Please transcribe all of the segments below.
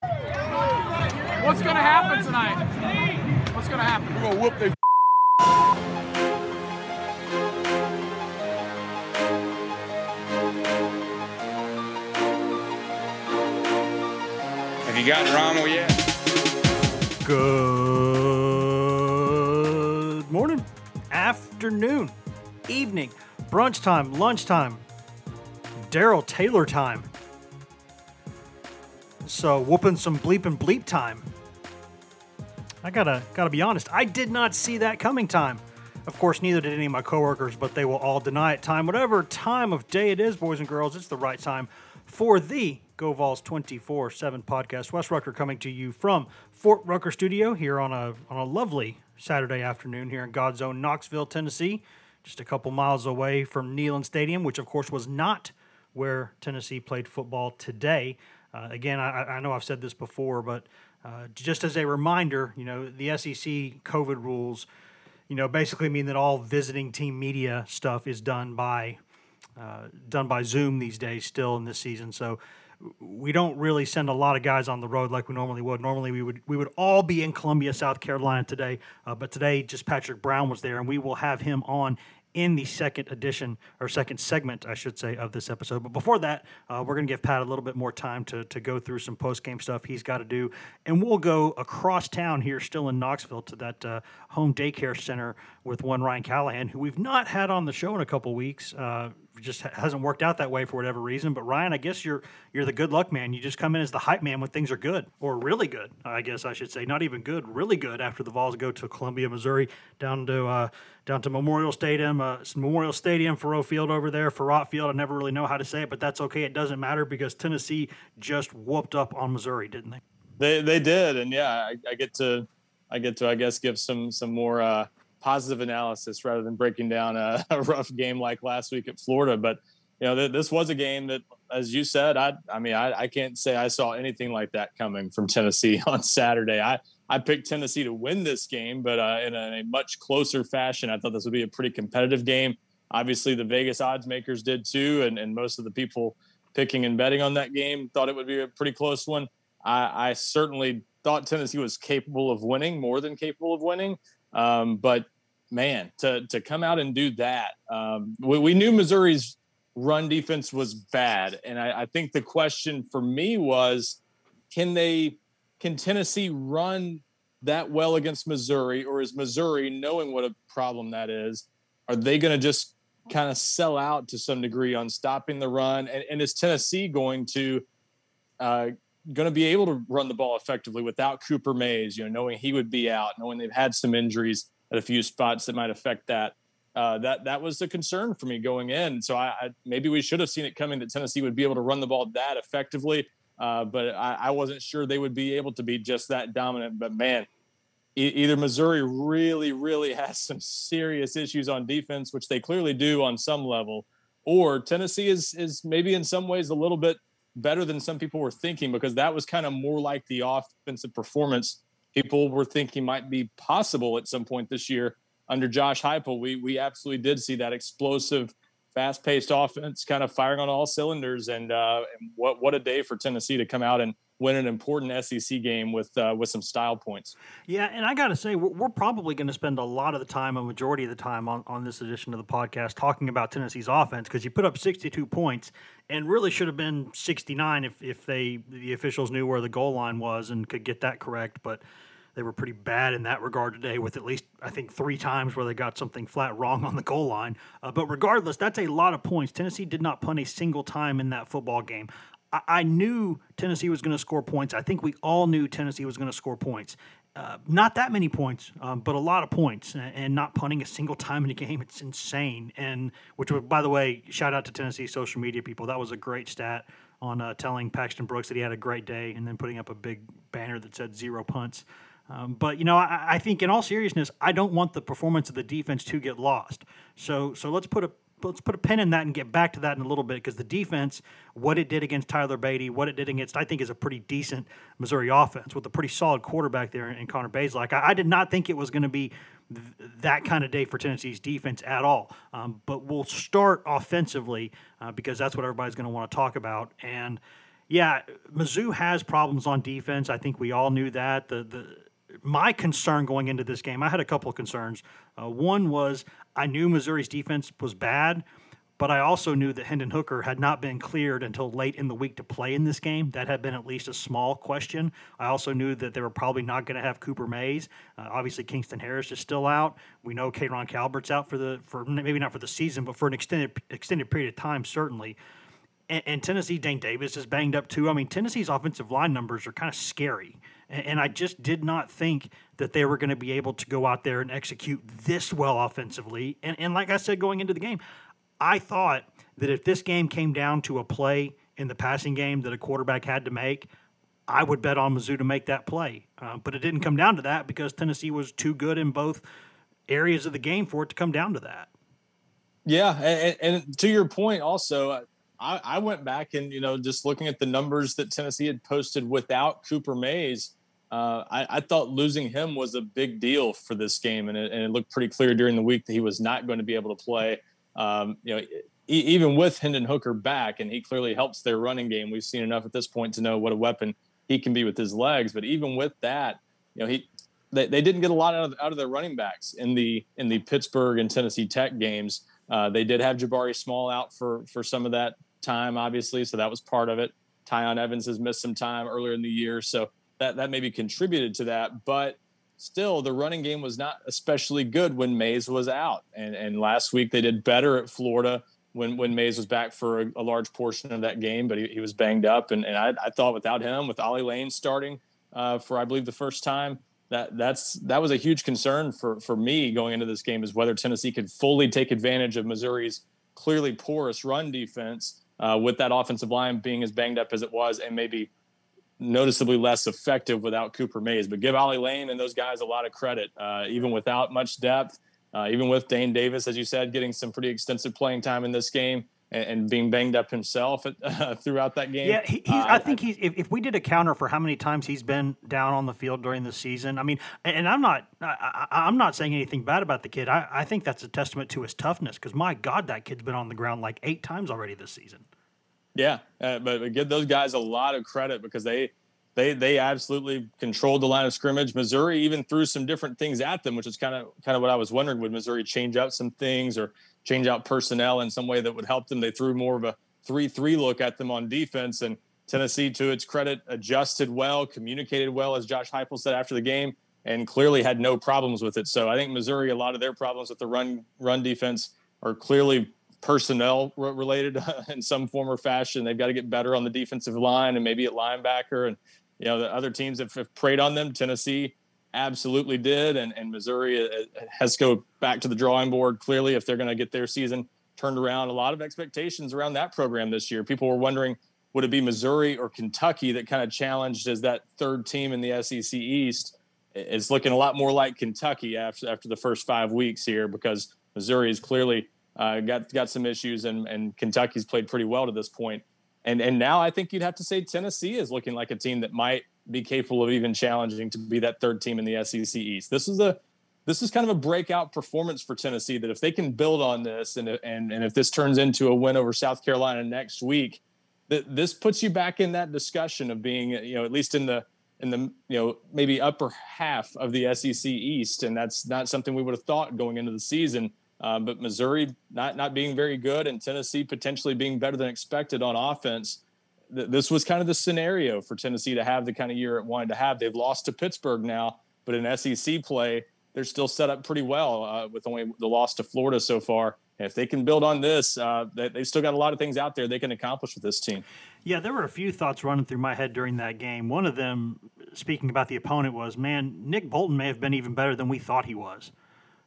What's going to happen tonight? What's going to happen? We're gonna whoop their Have you gotten Rommel yet? Good morning, afternoon, evening, brunch time, lunchtime, Daryl Taylor time. So whooping some bleep and bleep time. I gotta gotta be honest, I did not see that coming time. Of course, neither did any of my coworkers, but they will all deny it time. Whatever time of day it is, boys and girls, it's the right time for the Go Vols 24-7 podcast. Wes Rucker coming to you from Fort Rucker Studio here on a on a lovely Saturday afternoon here in God's own Knoxville, Tennessee, just a couple miles away from Neyland Stadium, which of course was not where Tennessee played football today. Uh, again, I, I know I've said this before, but uh, just as a reminder, you know, the SEC COVID rules, you know, basically mean that all visiting team media stuff is done by uh, done by Zoom these days, still in this season. So we don't really send a lot of guys on the road like we normally would. Normally we would we would all be in Columbia, South Carolina today, uh, but today just Patrick Brown was there, and we will have him on in the second edition or second segment, I should say, of this episode. But before that, uh, we're going to give Pat a little bit more time to to go through some post game stuff he's got to do, and we'll go across town here, still in Knoxville, to that uh, home daycare center with one Ryan Callahan, who we've not had on the show in a couple weeks. Uh, just hasn't worked out that way for whatever reason. But Ryan, I guess you're you're the good luck man. You just come in as the hype man when things are good or really good. I guess I should say, not even good, really good. After the Vols go to Columbia, Missouri, down to uh, down to Memorial Stadium, uh, Memorial Stadium, Faurot Field over there, Faurot Field. I never really know how to say it, but that's okay. It doesn't matter because Tennessee just whooped up on Missouri, didn't they? They they did, and yeah, I, I get to I get to I guess give some some more uh, positive analysis rather than breaking down a, a rough game like last week at Florida. But you know, th- this was a game that, as you said, I I mean I, I can't say I saw anything like that coming from Tennessee on Saturday. I I picked Tennessee to win this game, but uh, in, a, in a much closer fashion. I thought this would be a pretty competitive game. Obviously, the Vegas odds makers did too, and, and most of the people picking and betting on that game thought it would be a pretty close one. I, I certainly thought Tennessee was capable of winning, more than capable of winning. Um, but man, to to come out and do that, um, we, we knew Missouri's run defense was bad, and I, I think the question for me was, can they, can Tennessee run that well against Missouri, or is Missouri, knowing what a problem that is, are they going to just kind of sell out to some degree on stopping the run? And, and is Tennessee going to uh, going to be able to run the ball effectively without Cooper Mays, you know, knowing he would be out, knowing they've had some injuries at a few spots that might affect that. Uh, that that was the concern for me going in. So I, I, maybe we should have seen it coming that Tennessee would be able to run the ball that effectively, uh, but I, I, wasn't sure they would be able to be just that dominant. But man, e- either Missouri really really has some serious issues on defense, which they clearly do on some level, or Tennessee is is maybe in some ways a little bit better than some people were thinking because that was kind of more like the offensive performance people were thinking might be possible at some point this year under Josh Heupel. We we absolutely did see that explosive, fast-paced offense kind of firing on all cylinders, and, uh, and what what a day for Tennessee to come out and win an important SEC game with uh, with some style points. Yeah, and I got to say, we're, we're probably going to spend a lot of the time, a majority of the time, on, on this edition of the podcast talking about Tennessee's offense because you put up 62 points and really should have been 69 if if they the officials knew where the goal line was and could get that correct, but. They were pretty bad in that regard today, with at least I think three times where they got something flat wrong on the goal line. Uh, but regardless, that's a lot of points. Tennessee did not punt a single time in that football game. I, I knew Tennessee was going to score points. I think we all knew Tennessee was going to score points. Uh, not that many points, um, but a lot of points, and, and, not punting a single time in a game. It's insane. And which, was, by the way, shout out to Tennessee social media people. That was a great stat on uh, telling Paxton Brooks that he had a great day and then putting up a big banner that said zero punts. Um, but you know, I, I, think in all seriousness, I don't want the performance of the defense to get lost. So so let's put a let's put a pin in that and get back to that in a little bit because the defense, what it did against Tyler Badie, what it did against, I think, is a pretty decent Missouri offense with a pretty solid quarterback there in Connor Bazelak. I, I did not think it was going to be th- that kind of day for Tennessee's defense at all. Um, but we'll start offensively uh, because that's what everybody's going to want to talk about. And yeah, Mizzou has problems on defense. I think we all knew that. The the my concern going into this game, I had a couple of concerns. Uh, one was I knew Missouri's defense was bad, but I also knew that Hendon Hooker had not been cleared until late in the week to play in this game. That had been at least a small question. I also knew that they were probably not going to have Cooper Mays. Uh, obviously, Kingston Harris is still out. We know K'Rojhn Calbert's out for the for maybe not for the season, but for an extended extended period of time, certainly. And, and Tennessee, Dane Davis is banged up too. I mean, Tennessee's offensive line numbers are kind of scary. And I just did not think that they were going to be able to go out there and execute this well offensively. And, and like I said, going into the game, I thought that if this game came down to a play in the passing game that a quarterback had to make, I would bet on Mizzou to make that play. Uh, but it didn't come down to that because Tennessee was too good in both areas of the game for it to come down to that. Yeah, and, and to your point, also, I, I, went back and you know just looking at the numbers that Tennessee had posted without Cooper Mays, uh, I, I, thought losing him was a big deal for this game, and it, and it, looked pretty clear during the week that he was not going to be able to play. Um, you know, e- even with Hendon Hooker back, and he clearly helps their running game. We've seen enough at this point to know what a weapon he can be with his legs. But even with that, you know, he they, they didn't get a lot out of, out of their running backs in the in the Pittsburgh and Tennessee Tech games. Uh, they did have Jabari Small out for for some of that time, obviously, so that was part of it. Tiyon Evans has missed some time earlier in the year, so that that maybe contributed to that. But still, the running game was not especially good when Mays was out. And and last week they did better at Florida when when Mays was back for a, a large portion of that game, but he, he was banged up. And and I, I, thought without him, with Ollie Lane starting uh, for I believe the first time. That that's that was a huge concern for for me going into this game is whether Tennessee could fully take advantage of Missouri's clearly porous run defense uh, with that offensive line being as banged up as it was, and maybe noticeably less effective without Cooper Mays. But give Ollie Lane and those guys a lot of credit, uh, even without much depth, uh, even with Dane Davis, as you said, getting some pretty extensive playing time in this game. And, and being banged up himself at, uh, throughout that game. Yeah, he, I uh, think he's. If, if, we did a counter for how many times he's been down on the field during the season, I mean, and I'm not, I, am not saying anything bad about the kid. I, I think that's a testament to his toughness. Because my God, that kid's been on the ground like eight times already this season. Yeah, uh, but give those guys a lot of credit because they they they absolutely controlled the line of scrimmage. Missouri even threw some different things at them, which is kind of kind of what I was wondering. Would Missouri change out some things or change out personnel in some way that would help them? They threw more of a three-three look at them on defense, and Tennessee, to its credit, adjusted well, communicated well, as Josh Heupel said after the game, and clearly had no problems with it. So I think Missouri, a lot of their problems with the run run defense are clearly personnel related in some form or fashion. They've got to get better on the defensive line and maybe at linebacker. And you know the other teams have, have preyed on them. Tennessee absolutely did, and, and Missouri uh, uh, has to go back to the drawing board clearly if they're going to get their season turned around. A lot of expectations around that program this year. People were wondering would it be Missouri or Kentucky that kind of challenged as that third team in the SEC East. It's looking a lot more like Kentucky after after the first five weeks here because Missouri is clearly uh, got got some issues, and and Kentucky's played pretty well to this point. And and now I think you'd have to say Tennessee is looking like a team that might be capable of even challenging to be that third team in the SEC East. This is a this is kind of a breakout performance for Tennessee that if they can build on this and and and if this turns into a win over South Carolina next week, that this puts you back in that discussion of being you know at least in the in the you know maybe upper half of the SEC East, and that's not something we would have thought going into the season. Uh, but Missouri not not being very good, and Tennessee potentially being better than expected on offense. Th- this was kind of the scenario for Tennessee to have the kind of year it wanted to have. They've lost to Pittsburgh now, but in SEC play, they're still set up pretty well uh, with only the loss to Florida so far. If they can build on this, uh, they, have still got a lot of things out there they can accomplish with this team. Yeah, there were a few thoughts running through my head during that game. One of them, speaking about the opponent, was man, Nick Bolton may have been even better than we thought he was.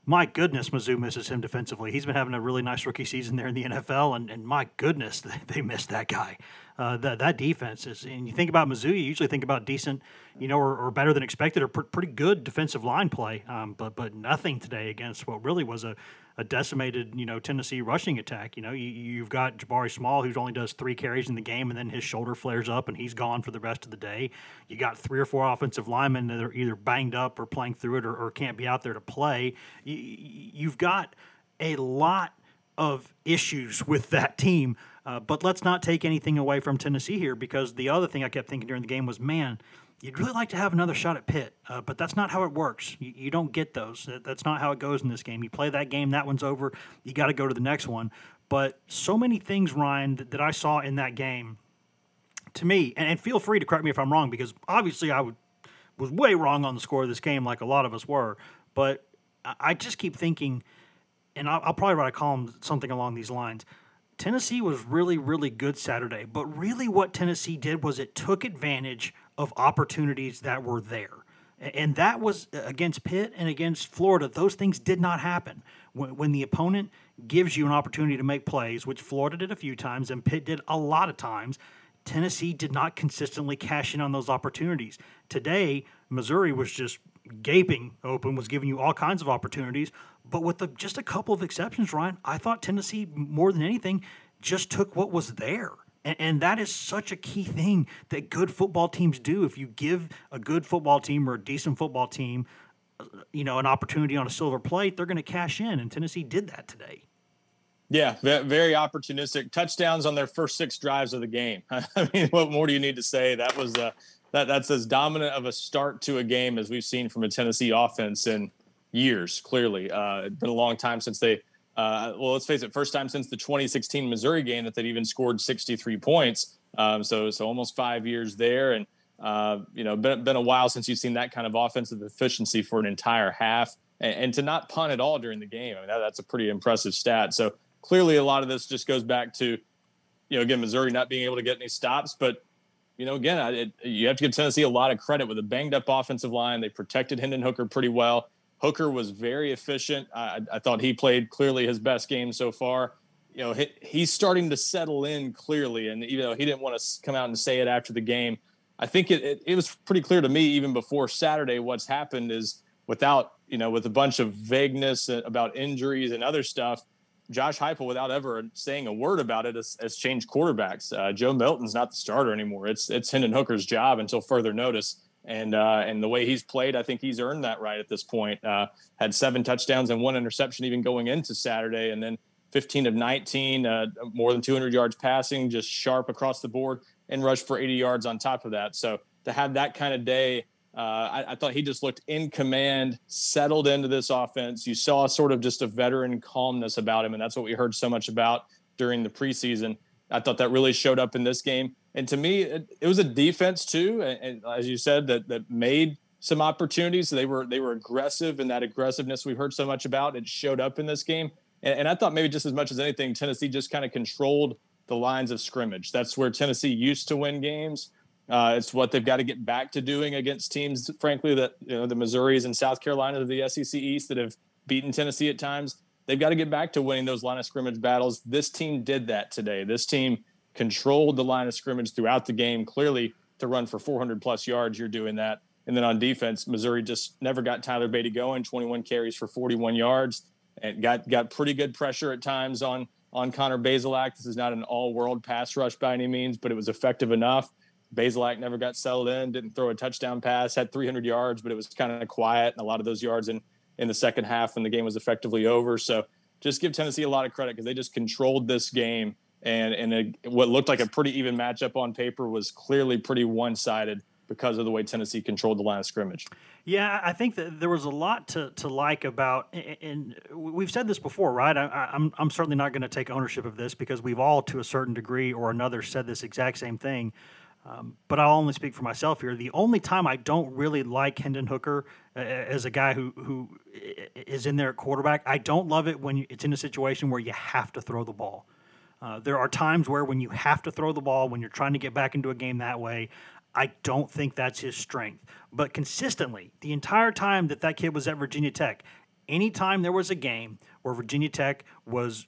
My goodness, Mizzou misses him defensively. He's been having a really nice rookie season there in the NFL, and, and my goodness, they missed that guy. Uh, that that defense is, and you think about Mizzou, you usually think about decent, you know, or, or better than expected, or pr- pretty good defensive line play. Um, but but nothing today against what really was a, a decimated, you know, Tennessee rushing attack. You know, you, you've got Jabari Small who only does three carries in the game, and then his shoulder flares up, and he's gone for the rest of the day. You got three or four offensive linemen that are either banged up or playing through it, or, or can't be out there to play. You, you've got a lot of issues with that team. Uh, but let's not take anything away from Tennessee here because the other thing I kept thinking during the game was, man, you'd really like to have another shot at Pitt, uh, but that's not how it works. You, you, don't get those. That's not how it goes in this game. You play that game, that one's over. You got to go to the next one. But so many things, Ryan, that, that I saw in that game, to me, and, and, feel free to correct me if I'm wrong because obviously I would, was way wrong on the score of this game, like a lot of us were. But I just keep thinking, and I'll, I'll probably write a column something along these lines. Tennessee was really, really good Saturday, but really what Tennessee did was it took advantage of opportunities that were there. And that was uh, against Pitt and against Florida. Those things did not happen. When, when, the opponent gives you an opportunity to make plays, which Florida did a few times and Pitt did a lot of times, Tennessee did not consistently cash in on those opportunities. Today, Missouri was just gaping open, was giving you all kinds of opportunities. But with the, just a couple of exceptions, Ryan, I thought Tennessee, more than anything, just took what was there. And, and, that is such a key thing that good football teams do. If you give a good football team or a decent football team, uh, you know, an opportunity on a silver plate, they're going to cash in. And Tennessee did that today. Yeah, very opportunistic touchdowns on their first six drives of the game. I mean, what more do you need to say? That was uh, that that's as dominant of a start to a game as we've seen from a Tennessee offense in years. Clearly, uh, it's been a long time since they. Uh, well, let's face it, first time since the 2016 Missouri game that they'd even scored 63 points. Um, so, so almost five years there, and uh, you know, been been a while since you've seen that kind of offensive efficiency for an entire half, and, and to not punt at all during the game. I mean, that, that's a pretty impressive stat. So clearly, a lot of this just goes back to, you know, again, Missouri not being able to get any stops, but you know, again, it, you have to give Tennessee a lot of credit with a banged up offensive line. They protected Hendon Hooker pretty well. Hooker was very efficient. I, I thought he played clearly his best game so far. You know, he, he's starting to settle in clearly, and even though he didn't want to come out and say it after the game, I think it, it, it was pretty clear to me even before Saturday what's happened is without you know with a bunch of vagueness about injuries and other stuff. Josh Heupel, without ever saying a word about it, has, has changed quarterbacks. Uh, Joe Milton's not the starter anymore. It's it's Hendon Hooker's job until further notice and uh, and the way he's played, I think he's earned that right at this point. Uh, had seven touchdowns and one interception even going into Saturday, and then 15 of 19, uh, more than 200 yards passing, just sharp across the board, and rushed for 80 yards on top of that. So to have that kind of day, uh, I, I, thought he just looked in command, settled into this offense. You saw sort of just a veteran calmness about him, and that's what we heard so much about during the preseason. I thought that really showed up in this game. And to me, it, it was a defense too, and, and, as you said, that that made some opportunities. They were they were aggressive, and that aggressiveness we've heard so much about it showed up in this game. And, and I thought maybe just as much as anything, Tennessee just kind of controlled the lines of scrimmage. That's where Tennessee used to win games. Uh, it's what they've got to get back to doing against teams, frankly, that you know the Missouris and South Carolina of the SEC East that have beaten Tennessee at times they've got to get back to winning those line of scrimmage battles. This team did that today. This team controlled the line of scrimmage throughout the game. Clearly, to run for 400 plus yards, you're doing that. And then on defense, Missouri just never got Tyler Badie going. 21 carries for 41 yards, and got got pretty good pressure at times on on Connor Bazelak. This is not an all-world pass rush by any means, but it was effective enough. Bazelak never got settled in, didn't throw a touchdown pass, had 300 yards, but it was kind of quiet, and a lot of those yards in in the second half when the game was effectively over. So just give Tennessee a lot of credit because they just controlled this game. And, and a, what looked like a pretty even matchup on paper was clearly pretty one sided because of the way Tennessee controlled the line of scrimmage. Yeah, I think that there was a lot to, to like about, and we've said this before, right? I, am I'm, I'm certainly not going to take ownership of this because we've all, to a certain degree or another, said this exact same thing. Um, but I'll only speak for myself here. The only time I don't really like Hendon Hooker uh, as a guy who who is in there at quarterback, I don't love it when it's in a situation where you have to throw the ball. Uh, there are times where when you have to throw the ball, when you're trying to get back into a game that way, I don't think that's his strength. But consistently, the entire time that that kid was at Virginia Tech, anytime there was a game where Virginia Tech was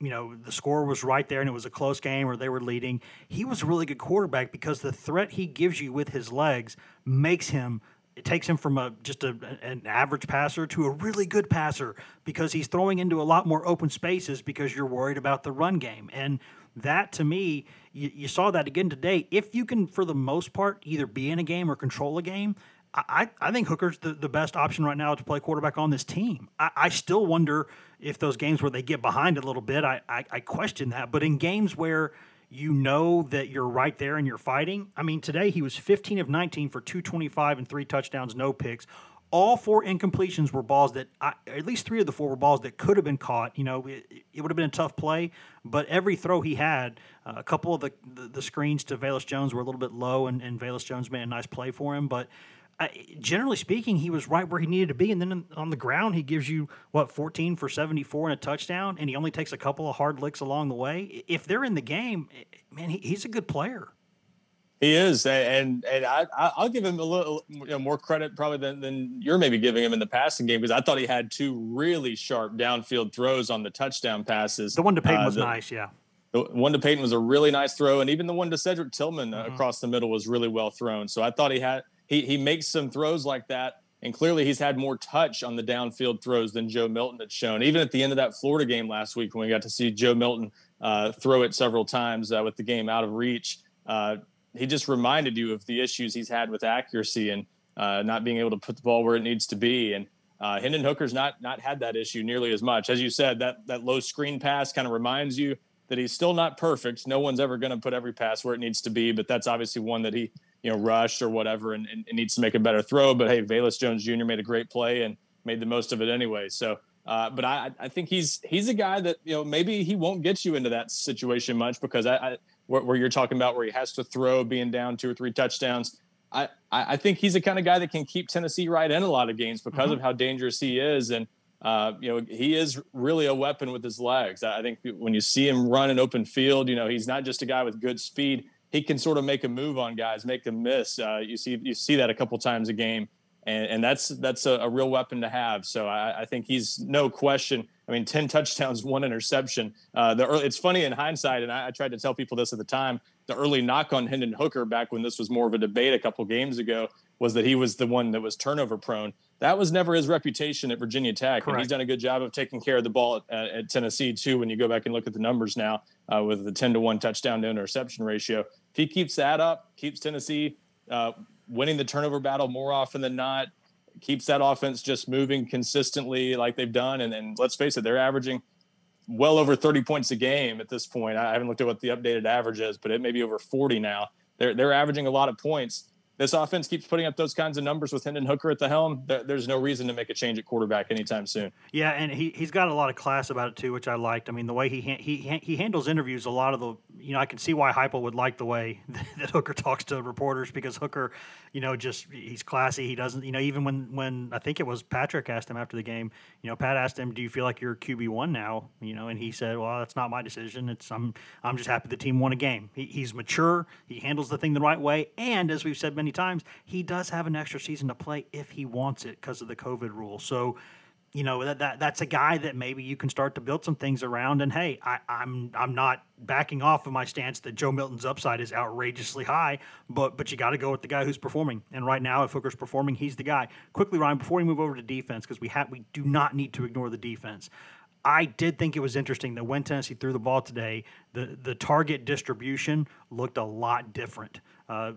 you know the score was right there and it was a close game or they were leading he was a really good quarterback because the threat he gives you with his legs makes him it takes him from a just a, an average passer to a really good passer because he's throwing into a lot more open spaces because you're worried about the run game and that to me you, you saw that again today if you can for the most part either be in a game or control a game I, I think Hooker's the, the best option right now to play quarterback on this team. I, I still wonder if those games where they get behind a little bit, I, I, I question that. But in games where you know that you're right there and you're fighting, I mean, today he was 15 of 19 for 225 and three touchdowns, no picks. All four incompletions were balls that, I, at least three of the four were balls that could have been caught. You know, it, it would have been a tough play, but every throw he had, uh, a couple of the, the, the screens to Velus Jones were a little bit low, and, and Velus Jones made a nice play for him. But generally speaking, he was right where he needed to be. And then on the ground, he gives you what 14 for 74 and a touchdown, and he only takes a couple of hard licks along the way. If they're in the game, man, he, he's a good player. He is, and and I I'll give him a little you know, more credit probably than, than you're maybe giving him in the passing game because I thought he had two really sharp downfield throws on the touchdown passes. The one to Keyton uh, was the, nice, yeah. The one to Keyton was a really nice throw, and even the one to Cedric Tillman mm-hmm. across the middle was really well thrown. So I thought he had he he makes some throws like that, and clearly he's had more touch on the downfield throws than Joe Milton had shown. Even at the end of that Florida game last week, when we got to see Joe Milton uh, throw it several times uh, with the game out of reach, uh, he just reminded you of the issues he's had with accuracy and uh, not being able to put the ball where it needs to be. And uh, Hendon Hooker's not not had that issue nearly as much. As you said, that that low screen pass kind of reminds you that he's still not perfect. No one's ever going to put every pass where it needs to be, but that's obviously one that he you know rushed or whatever and, and, and needs to make a better throw. But hey, Velus Jones Jr. made a great play and made the most of it anyway. So. Uh, but I, I think he's he's a guy that you know maybe he won't get you into that situation much because I, I where, where, you're talking about where he has to throw being down two or three touchdowns. I, I think he's the kind of guy that can keep Tennessee right in a lot of games because mm-hmm. of how dangerous he is. And uh, you know, he is really a weapon with his legs. I think when you see him run an open field, you know, he's not just a guy with good speed. He can sort of make a move on guys, make them miss. Uh, you see, you see that a couple times a game, and, and that's that's a, a, real weapon to have. So I, I, think he's no question. I mean, ten touchdowns, one interception. Uh, the early, it's funny in hindsight, and I, I, tried to tell people this at the time. The early knock on Hendon Hooker back when this was more of a debate a couple games ago was that he was the one that was turnover prone that was never his reputation at Virginia Tech. Correct. And he's done a good job of taking care of the ball at, at Tennessee too. When you go back and look at the numbers now, uh, with the ten to one touchdown to interception ratio, if he keeps that up, keeps Tennessee uh, winning the turnover battle more often than not, keeps that offense just moving consistently like they've done, and, and let's face it, they're averaging well over 30 points a game at this point. I haven't looked at what the updated average is, but it may be over 40 now. They're they're averaging a lot of points this offense keeps putting up those kinds of numbers with Hendon Hooker at the helm, there's no reason to make a change at quarterback anytime soon. Yeah, and he he's got a lot of class about it too, which I liked. I mean, the way he he he handles interviews, a lot of the you know I can see why Heupel would like the way that Hooker talks to reporters because Hooker, you know, just he's classy. He doesn't, you know, even when when I think it was Patrick asked him after the game, you know, Pat asked him, "Do you feel like you're QB one now?" You know, and he said, "Well, that's not my decision. It's I'm I'm just happy the team won a game." He, he's mature. He handles the thing the right way, and as we've said many times, he does have an extra season to play if he wants it because of the COVID rule. So, you know that, that that's a guy that maybe you can start to build some things around. And hey, I, I'm I'm not backing off of my stance that Joe Milton's upside is outrageously high, but but you got to go with the guy who's performing. And right now, if Hooker's performing, he's the guy. Quickly, Ryan, before we move over to defense, because we have we do not need to ignore the defense. I did think it was interesting that when Tennessee threw the ball today, the, the target distribution looked a lot different. Uh,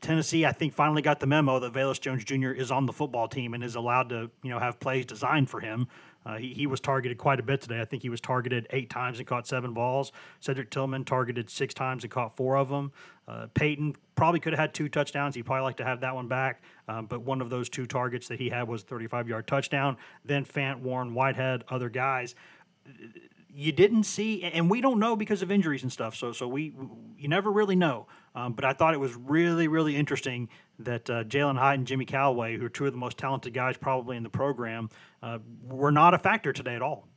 Tennessee, I think, finally got the memo that Velus Jones Jr. is on the football team and is allowed to, you know, have plays designed for him. Uh, he, he was targeted quite a bit today. I think he was targeted eight times and caught seven balls. Cedric Tillman targeted six times and caught four of them. Uh, Keyton probably could have had two touchdowns. He'd probably like to have that one back. Um, but one of those two targets that he had was 35 yard touchdown. Then Fant, Warren, Whitehead, other guys you didn't see, and we don't know because of injuries and stuff. So, so we, you never really know. Um, but I thought it was really, really interesting that uh, Jalin Hyatt and Jimmy Calloway, who are two of the most talented guys probably in the program, uh, were not a factor today at all.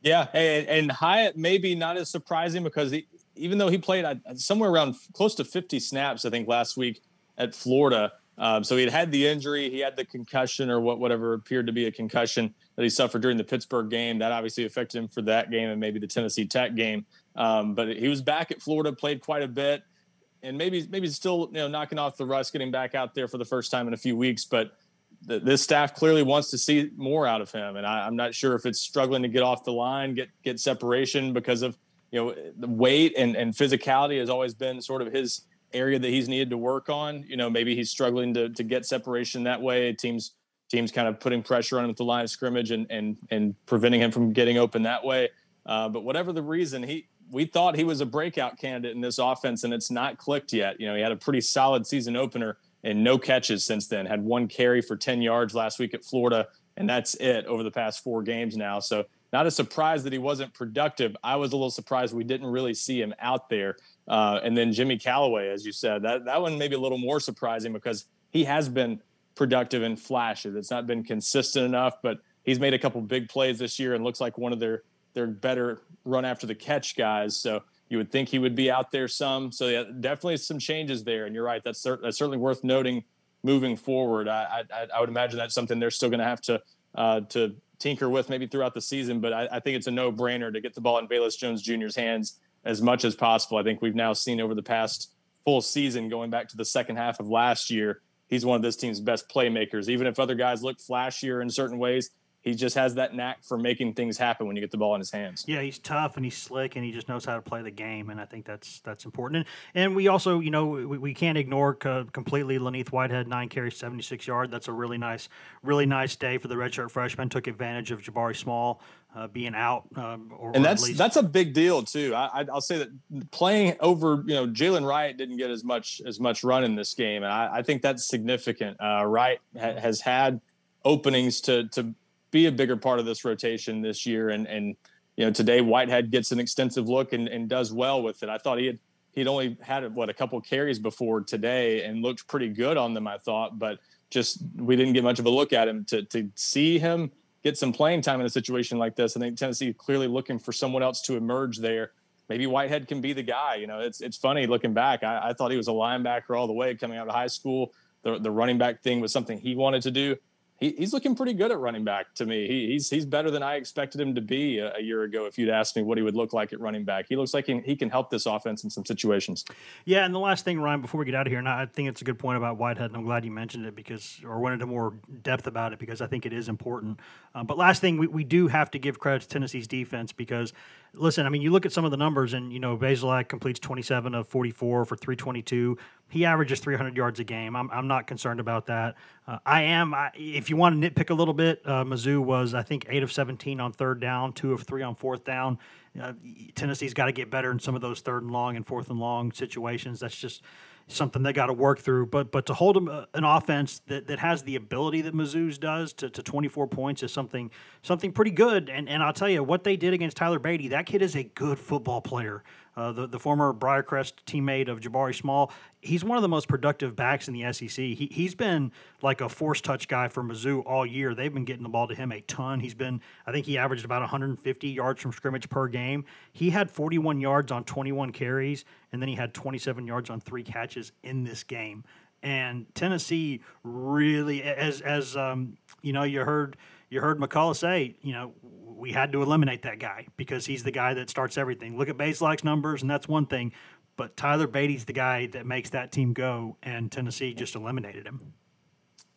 Yeah, and, and Hyatt maybe not as surprising because he, even though he played uh, somewhere around close to 50 snaps, I think last week at Florida, Um, so he had had the injury, he had the concussion or what whatever appeared to be a concussion that he suffered during the Pittsburgh game. That obviously affected him for that game and maybe the Tennessee Tech game. Um, but he was back at Florida, played quite a bit, and maybe maybe still you know knocking off the rust, getting back out there for the first time in a few weeks. But the, this staff clearly wants to see more out of him, and I, I'm not sure if it's struggling to get off the line, get get separation because of you know the weight and, and physicality has always been sort of his area that he's needed to work on. You know, maybe he's struggling to to get separation that way. Teams teams kind of putting pressure on him at the line of scrimmage and and and preventing him from getting open that way. Uh, but whatever the reason, he we thought he was a breakout candidate in this offense, and it's not clicked yet. You know, he had a pretty solid season opener and no catches since then. Had one carry for 10 yards last week at Florida, and that's it over the past four games now. So not a surprise that he wasn't productive. I was a little surprised we didn't really see him out there. Uh, and then Jimmy Calloway, as you said, that that one may be a little more surprising because he has been productive in flashes. It's not been consistent enough, but he's made a couple big plays this year and looks like one of their their better run after the catch guys. So you would think he would be out there some. So yeah, definitely some changes there. And you're right. That's, cer- that's certainly worth noting moving forward. I, I, I would imagine that's something they're still going to have to uh, to tinker with maybe throughout the season. But I, I think it's a no brainer to get the ball in Velus Jones Jr.'s hands as much as possible. I think we've now seen over the past full season, going back to the second half of last year, he's one of this team's best playmakers. Even if other guys look flashier in certain ways, he just has that knack for making things happen when you get the ball in his hands. Yeah, he's tough and he's slick and he just knows how to play the game, and I think that's that's important. And, and we also, you know, we, we can't ignore co- completely Len'Neth Whitehead, nine carries, seventy six yard. That's a really nice, really nice day for the redshirt freshman. Took advantage of Jabari Small uh, being out, um, or, and that's that's a big deal too. I, will say that playing over, you know, Jaylen Wright didn't get as much as much run in this game, and I, I think that's significant. Uh, Wright ha- has had openings to to be a bigger part of this rotation this year. And and you know today Whitehead gets an extensive look and, and does well with it. I thought he had he'd only had what a couple carries before today and looked pretty good on them. I thought, but just we didn't get much of a look at him to to see him get some playing time in a situation like this. I think Tennessee clearly looking for someone else to emerge there. Maybe Whitehead can be the guy. You know, it's it's funny looking back. I, I thought he was a linebacker all the way coming out of high school. The the running back thing was something he wanted to do he, he's looking pretty good at running back to me. He, he's he's better than I expected him to be a, a, year ago. If you'd asked me what he would look like at running back, he looks like he, he, can help this offense in some situations. Yeah, and the last thing, Ryan, before we get out of here, and I think it's a good point about Whitehead, and I'm glad you mentioned it because, or went into more depth about it because I think it is important. Um, but last thing, we, we do have to give credit to Tennessee's defense because listen, I mean, you look at some of the numbers, and you know, Bazelak completes 27 of 44 for 322. He averages 300 yards a game. I'm, I'm not concerned about that. Uh, I am. I, if you want to nitpick a little bit, uh, Mizzou was I think eight of 17 on third down, two of three on fourth down. Uh, Tennessee's got to get better in some of those third and long and fourth and long situations. That's just something they got to work through. But but to hold them, uh, an offense that, that has the ability that Mizzou's does to, to 24 points is something something pretty good. And and I'll tell you what they did against Tyler Badie. That kid is a good football player. Uh, the, the former Briarcrest teammate of Jabari Small, he's one of the most productive backs in the SEC. He, he's been like a force touch guy for Mizzou all year. They've been getting the ball to him a ton. He's been, I think he averaged about 150 yards from scrimmage per game. He had 41 yards on 21 carries, and then he had 27 yards on three catches in this game. And Tennessee really, as as um, you know, you heard you heard McCullough say, you know, we had to eliminate that guy because he's the guy that starts everything. Look at Bazelak's numbers, and that's one thing. But Tyler Badie's the guy that makes that team go, and Tennessee just eliminated him.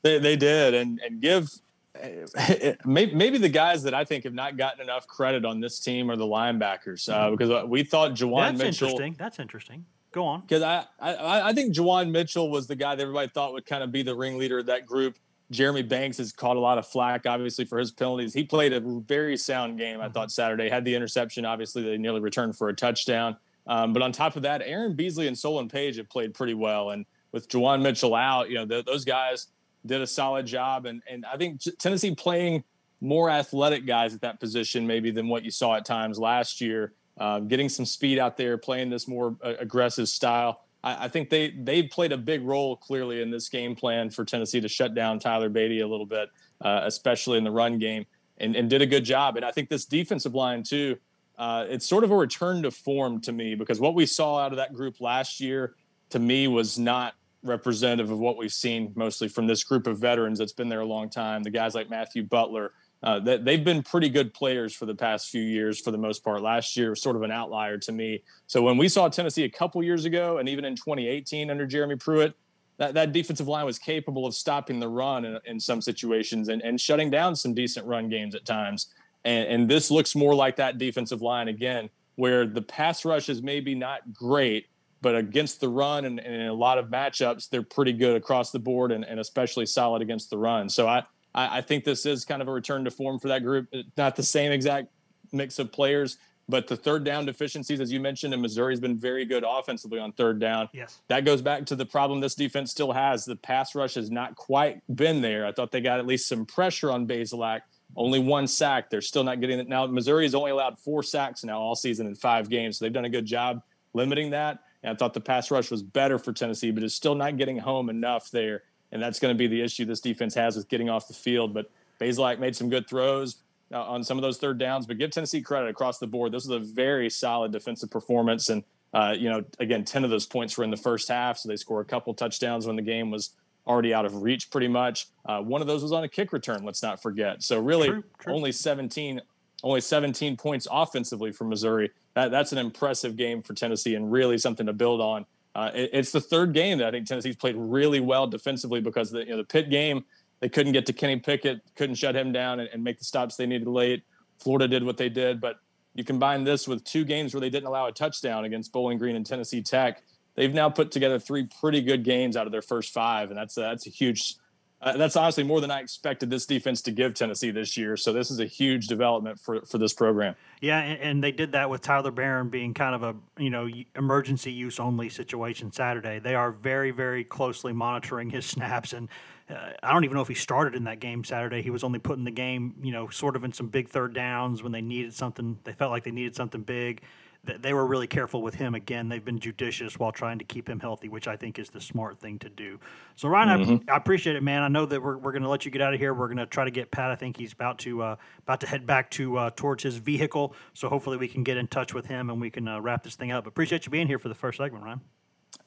They, they did, and and give maybe the guys that I think have not gotten enough credit on this team are the linebackers uh, mm-hmm. because we thought Juwan That's Mitchell. Interesting. That's interesting. Go on. Because I, I I think Juwan Mitchell was the guy that everybody thought would kind of be the ringleader of that group. Jeremy Banks has caught a lot of flack, obviously, for his penalties. He played a very sound game, I thought, Saturday. Had the interception, obviously, they nearly returned for a touchdown. Um, but on top of that, Aaron Beasley and Solon Page have played pretty well. And with Juwan Mitchell out, you know, the, those guys did a solid job. And, and I think Tennessee playing more athletic guys at that position, maybe than what you saw at times last year, uh, getting some speed out there, playing this more uh, aggressive style. I, I, think they they played a big role clearly in this game plan for Tennessee to shut down Tyler Badie a little bit, uh, especially in the run game, and, and did a good job. And I think this defensive line too, uh, it's sort of a return to form to me because what we saw out of that group last year to me was not representative of what we've seen mostly from this group of veterans that's been there a long time. The guys like Matthew Butler, uh, that they've been pretty good players for the past few years for the most part. Last year was sort of an outlier to me. So when we saw Tennessee a couple years ago, and even in 2018 under Jeremy Pruitt, that, that defensive line was capable of stopping the run in, in some situations and, and shutting down some decent run games at times. And, and this looks more like that defensive line again, where the pass rush is maybe not great, but against the run and, and in a lot of matchups, they're pretty good across the board and, and especially solid against the run. So I, I, think this is kind of a return to form for that group. Not the same exact mix of players, but the third down deficiencies, as you mentioned, in Missouri has been very good offensively on third down. Yes. That goes back to the problem this defense still has. The pass rush has not quite been there. I thought they got at least some pressure on Bazelak. Only one sack. They're still not getting it. Now, Missouri has only allowed four sacks now all season in five games. So they've done a good job limiting that. And I thought the pass rush was better for Tennessee, but it's still not getting home enough there and that's going to be the issue this defense has with getting off the field. But Bazelak made some good throws uh, on some of those third downs, but give Tennessee credit across the board. This was a very solid defensive performance, and uh, you know, again, ten of those points were in the first half, so they scored a couple touchdowns when the game was already out of reach, pretty much. Uh, one of those was on a kick return. Let's not forget. So really, true, true. only seventeen. Only 17 points offensively for Missouri. That, that's an impressive game for Tennessee and really something to build on uh, it, it's the third game that I think Tennessee's played really well defensively because the you know the Pitt game they couldn't get to Kenny Pickett, couldn't shut him down and, and make the stops they needed late. Florida did what they did, but you combine this with two games where they didn't allow a touchdown against Bowling Green and Tennessee Tech. They've now put together three pretty good games out of their first five, and that's a, that's a huge. Uh, that's honestly more than I expected this defense to give Tennessee this year. So this is a huge development for for this program. Yeah, and, and, they did that with Tyler Baron being kind of a you know emergency use only situation Saturday. They are very very closely monitoring his snaps, and uh, I don't even know if he started in that game Saturday. He was only put in the game you know sort of in some big third downs when they needed something. They felt like they needed something big they were really careful with him. Again, they've been judicious while trying to keep him healthy, which I think is the smart thing to do. So, Ryan, mm-hmm. I, I, appreciate it, man. I know that we're, we're going to let you get out of here. We're going to try to get Pat. I think he's about to uh, about to head back to uh, towards his vehicle. So, hopefully, we can get in touch with him and we can uh, wrap this thing up. Appreciate you being here for the first segment, Ryan.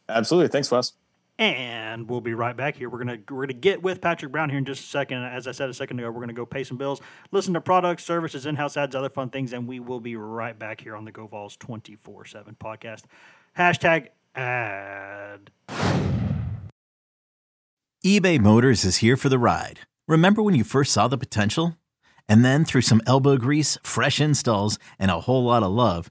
Absolutely. Thanks, Wes. And we'll be right back here. We're gonna we're gonna get with Patrick Brown here in just a second. As I said a second ago, we're gonna go pay some bills, listen to products, services, in-house ads, other fun things, and we will be right back here on the Go Vols 24/7 podcast. Hashtag ad. eBay Motors is here for the ride. Remember when you first saw the potential? And then through some elbow grease, fresh installs, and a whole lot of love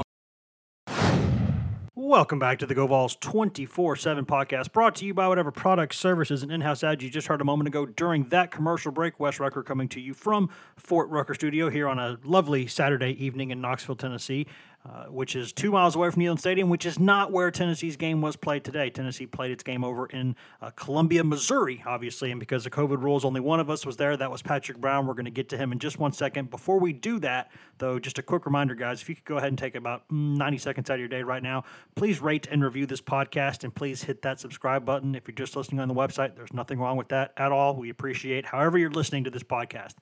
Welcome back to the Go Vols 24 7 podcast, brought to you by whatever products, services, and in house ads you just heard a moment ago during that commercial break. Wes Rucker coming to you from Fort Rucker Studio here on a lovely Saturday evening in Knoxville, Tennessee. Uh, which is two miles away from Neyland Stadium, which is not where Tennessee's game was played today. Tennessee played its game over in uh, Columbia, Missouri, obviously, and because of COVID rules, only one of us was there. That was Patrick Brown. We're going to get to him in just one second. Before we do that, though, just a quick reminder, guys, if you could go ahead and take about 90 seconds out of your day right now, please rate and review this podcast, and please hit that subscribe button. If you're just listening on the website, there's nothing wrong with that at all. We appreciate however you're listening to this podcast.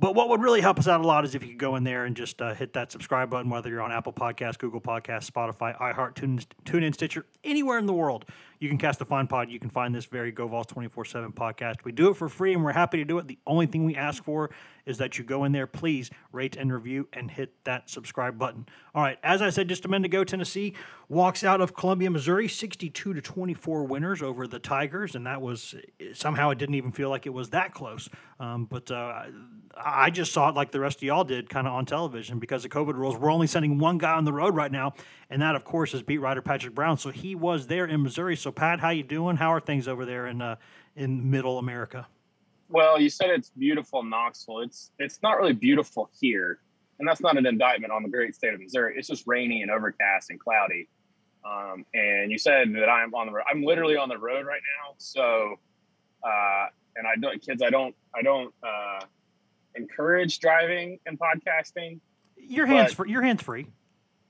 But what would really help us out a lot is if you could go in there and just uh, hit that subscribe button, whether you're on Apple Podcasts, Google Podcasts, Spotify, iHeart, TuneIn, TuneIn Stitcher, anywhere in the world. You can cast the fine pod. You can find this very GoVols 24 7 podcast. We do it for free and we're happy to do it. The only thing we ask for is that you go in there, please rate and review and hit that subscribe button. All right, as I said just a minute ago, Tennessee walks out of Columbia, Missouri, 62 to 24 winners over the Tigers, and that was somehow it didn't even feel like it was that close. Um, but uh, I just saw it like the rest of y'all did, kind of on television because of COVID rules. We're only sending one guy on the road right now, and that, of course, is beat writer Patrick Brown. So he was there in Missouri. So Pat, how you doing? How are things over there in uh, in Middle America? Well, you said it's beautiful in Knoxville. It's it's not really beautiful here, and that's not an indictment on the great state of Missouri. It's just rainy and overcast and cloudy. Um, and you said that I'm on the road. I'm literally on the road right now. So, uh, and I don't, kids, I don't, I don't uh, encourage driving and podcasting. Your hands free. Your hands free.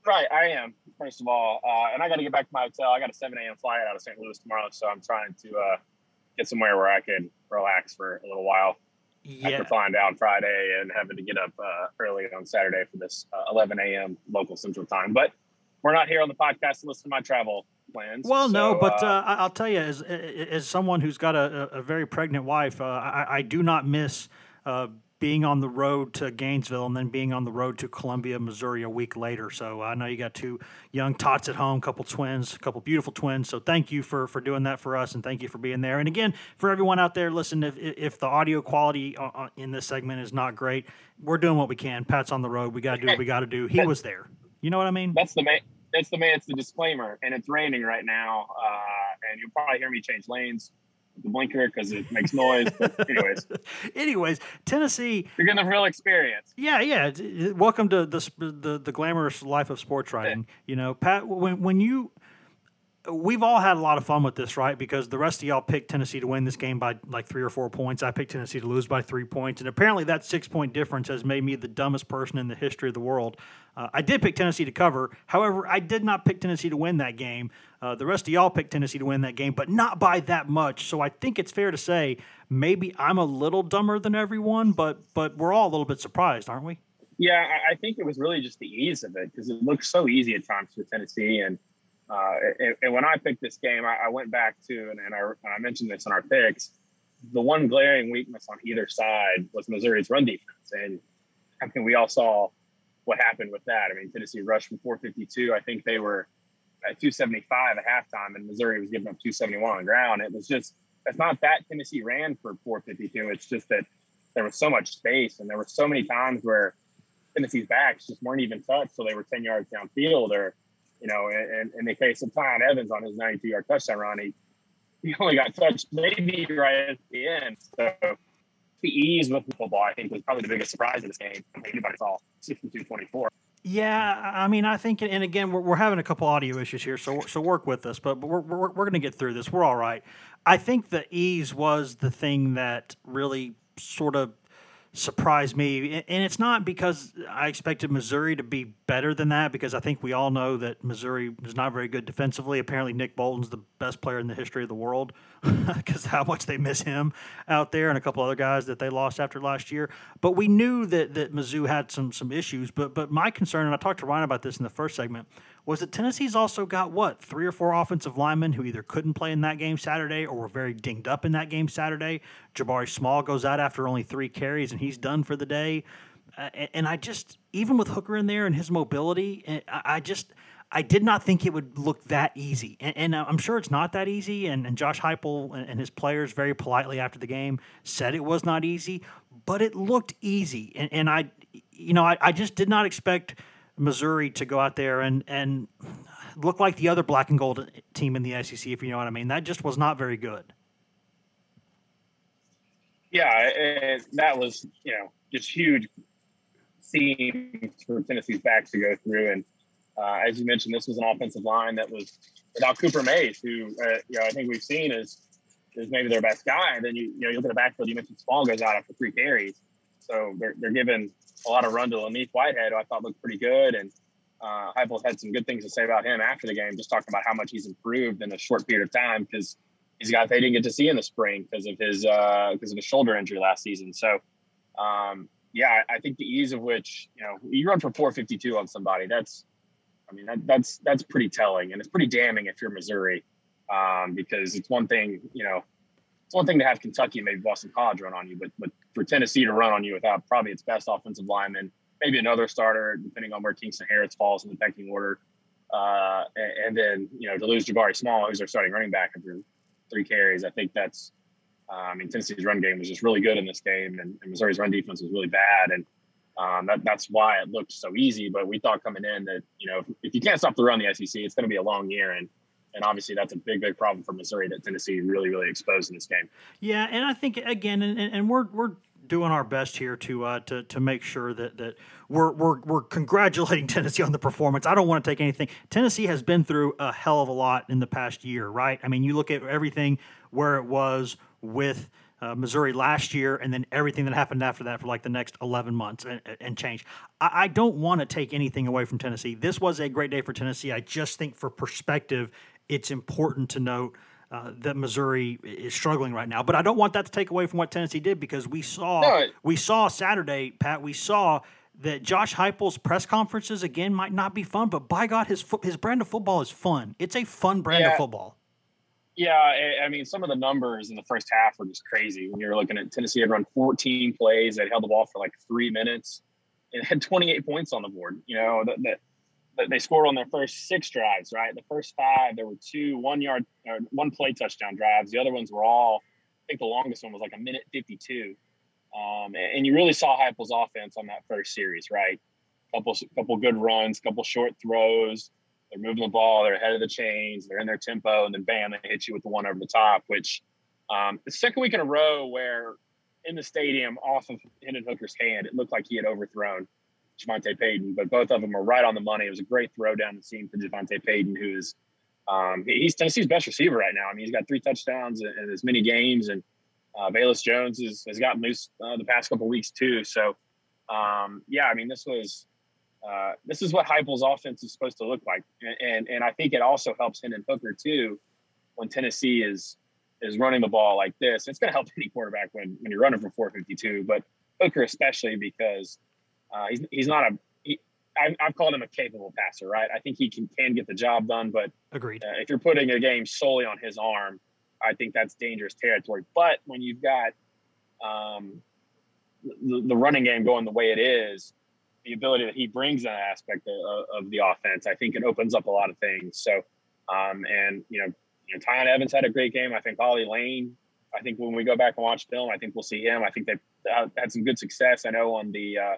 Right, I am. First of all, uh, and I got to get back to my hotel. I got a 7 a.m. flight out of St. Louis tomorrow, so I'm trying to uh, get somewhere where I can relax for a little while. Yeah. After flying down Friday and having to get up uh, early on Saturday for this uh, 11 a.m. local Central Time, but we're not here on the podcast to listen to my travel plans. Well, so, no, but uh, uh, I'll tell you, as as someone who's got a, a very pregnant wife, uh, I, I, do not miss uh, being on the road to Gainesville and then being on the road to Columbia, Missouri a week later. So I know you got two young tots at home, couple twins, a couple beautiful twins. So thank you for for doing that for us, and thank you for being there. And again, for everyone out there, listen, if if the audio quality uh, uh, in this segment is not great, we're doing what we can. Pat's on the road. We got to do what we got to do. He was there. You know what I mean? That's the main. That's the main. It's the disclaimer, and it's raining right now, uh, and you'll probably hear me change lanes the blinker because it makes noise. anyways, anyways, Tennessee. You're getting the real experience. Yeah, yeah. Welcome to the the, the glamorous life of sports writing. You know, Pat, when when you we've all had a lot of fun with this, right? Because the rest of y'all picked Tennessee to win this game by like three or four points. I picked Tennessee to lose by three points. And apparently that six point difference has made me the dumbest person in the history of the world. Uh, I did pick Tennessee to cover. However, I did not pick Tennessee to win that game. Uh, the rest of y'all picked Tennessee to win that game, but not by that much. So I think it's fair to say maybe I'm a little dumber than everyone, but but we're all a little bit surprised, aren't we? Yeah, I think it was really just the ease of it because it looked so easy at times for Tennessee and – uh, and, and, when I picked this game, I, I went back to, and, and, I, and, I, mentioned this in our picks, the one glaring weakness on either side was Missouri's run defense. And I mean, we all saw what happened with that. I mean, Tennessee rushed from 452. I think they were at 275 at halftime, and Missouri was giving up 271 on the ground. It was just, it's not that Tennessee ran for 452. It's just that there was so much space, and there were so many times where Tennessee's backs just weren't even touched, so they were 10 yards downfield or you know, and in the case of Tiyon Evans on his 92 yard touchdown run, he, he only got touched maybe right at the end. So the ease with football, I think, was probably the biggest surprise in this game. Anybody saw 62 24. Yeah, I mean, I think, and again, we're, we're having a couple audio issues here, so so work with us, but, but we're, we're, we're going to get through this. We're all right. I think the ease was the thing that really sort of surprised me. And it's not because I expected Missouri to be better than that, because I think we all know that Missouri is not very good defensively. Apparently, Nick Bolton's the best player in the history of the world because how much they miss him out there and a couple other guys that they lost after last year. But we knew that, that Mizzou had some, some issues. But, but my concern, and I talked to Ryan about this in the first segment, was that Tennessee's also got what three or four offensive linemen who either couldn't play in that game Saturday or were very dinged up in that game Saturday. Jabari Small goes out after only three carries and he's done for the day. Uh, and I just even with Hooker in there and his mobility, eh, I just I did not think it would look that easy. And, and I'm sure it's not that easy. And, and Josh Heupel and, and, his players very politely after the game said it was not easy, but it looked easy. And, and I, you know, I, I just did not expect Missouri to go out there and and look like the other black and gold team in the SEC, if you know what I mean. That just was not very good. Yeah, that was you know just huge seams for Tennessee's backs to go through, and uh, as you mentioned, this was an offensive line that was without Cooper Mays, who uh, you know I think we've seen is is maybe their best guy. And then you you know you look at the backfield. You mentioned Small goes out after three carries, so they're they're giving a lot of run to Len'Neth Whitehead, who I thought looked pretty good. And uh, had some good things to say about him after the game, just talking about how much he's improved in a short period of time because he's a guy they didn't get to see in the spring because of his uh, because of his shoulder injury last season. So, um, yeah, I think the ease of which you know you run for 452 on somebody that's I mean that, that's that's pretty telling and it's pretty damning if you're Missouri um, because it's one thing you know it's one thing to have Kentucky and maybe Boston College run on you, but but for Tennessee to run on you without probably its best offensive lineman, maybe another starter depending on where Kingston Harris falls in the pecking order, uh, and, and, then you know to lose Jabari Small, who's their starting running back after three carries, I think that's uh, I mean, Tennessee's run game was just really good in this game, and, and Missouri's run defense was really bad, and um, that, that's why it looked so easy. But we thought coming in that you know if, if you can't stop the run the SEC, it's going to be a long year, and and obviously that's a big, big problem for Missouri that Tennessee really, really exposed in this game. Yeah, and I think again, and, and we're we're doing our best here to uh, to to make sure that that we're we're we're congratulating Tennessee on the performance. I don't want to take anything. Tennessee has been through a hell of a lot in the past year, right? I mean, you look at everything where it was with uh, Missouri last year, and then everything that happened after that for like the next 11 months and, and change. I, I don't want to take anything away from Tennessee. This was a great day for Tennessee. I just think for perspective, it's important to note. Uh, that Missouri is struggling right now, but I don't want that to take away from what Tennessee did because we saw no. we saw Saturday, Pat. We saw that Josh Heupel's press conferences again might not be fun, but by God, his his brand of football is fun. It's a fun brand yeah. of football. Yeah, I mean, some of the numbers in the first half were just crazy. When you're looking at Tennessee had run 14 plays, they held the ball for like three minutes, and had 28 points on the board. You know that, that they scored on their first six drives. Right, the first five there were two one yard or one play touchdown drives. The other ones were all. I think the longest one was like a minute 52. Um, and you really saw Heupel's offense on that first series, right? Couple couple good runs, couple short throws they're moving the ball, they're ahead of the chains, they're in their tempo, and then bam, they hit you with the one over the top, which um, the second week in a row where in the stadium off of Hendon Hooker's hand, it looked like he had overthrown JaVonta Payton, but both of them are right on the money. It was a great throw down the seam for JaVonta Payton, who is um, he's Tennessee's best receiver right now. I mean, he's got three touchdowns in, in as many games, and uh, Velus Jones is, has gotten loose uh, the past couple weeks too. So, um, yeah, I mean, this was uh, this is what Heupel's offense is supposed to look like, and, and, and I think it also helps Hendon Hooker too when Tennessee is is running the ball like this. It's going to help any quarterback when when you're running for 452, but Hooker especially because uh, he's he's not a he, I, I've called him a capable passer, right? I think he can can get the job done, but agreed. Uh, if you're putting a game solely on his arm, I think that's dangerous territory. But when you've got um, the, the running game going the way it is, the ability that he brings that aspect of, of, the offense, I think it opens up a lot of things. So, um, and you know, you know, Tiyon Evans had a great game. I think Ollie Lane. I think when we go back and watch film, I think we'll see him. I think they had some good success. I know on the uh,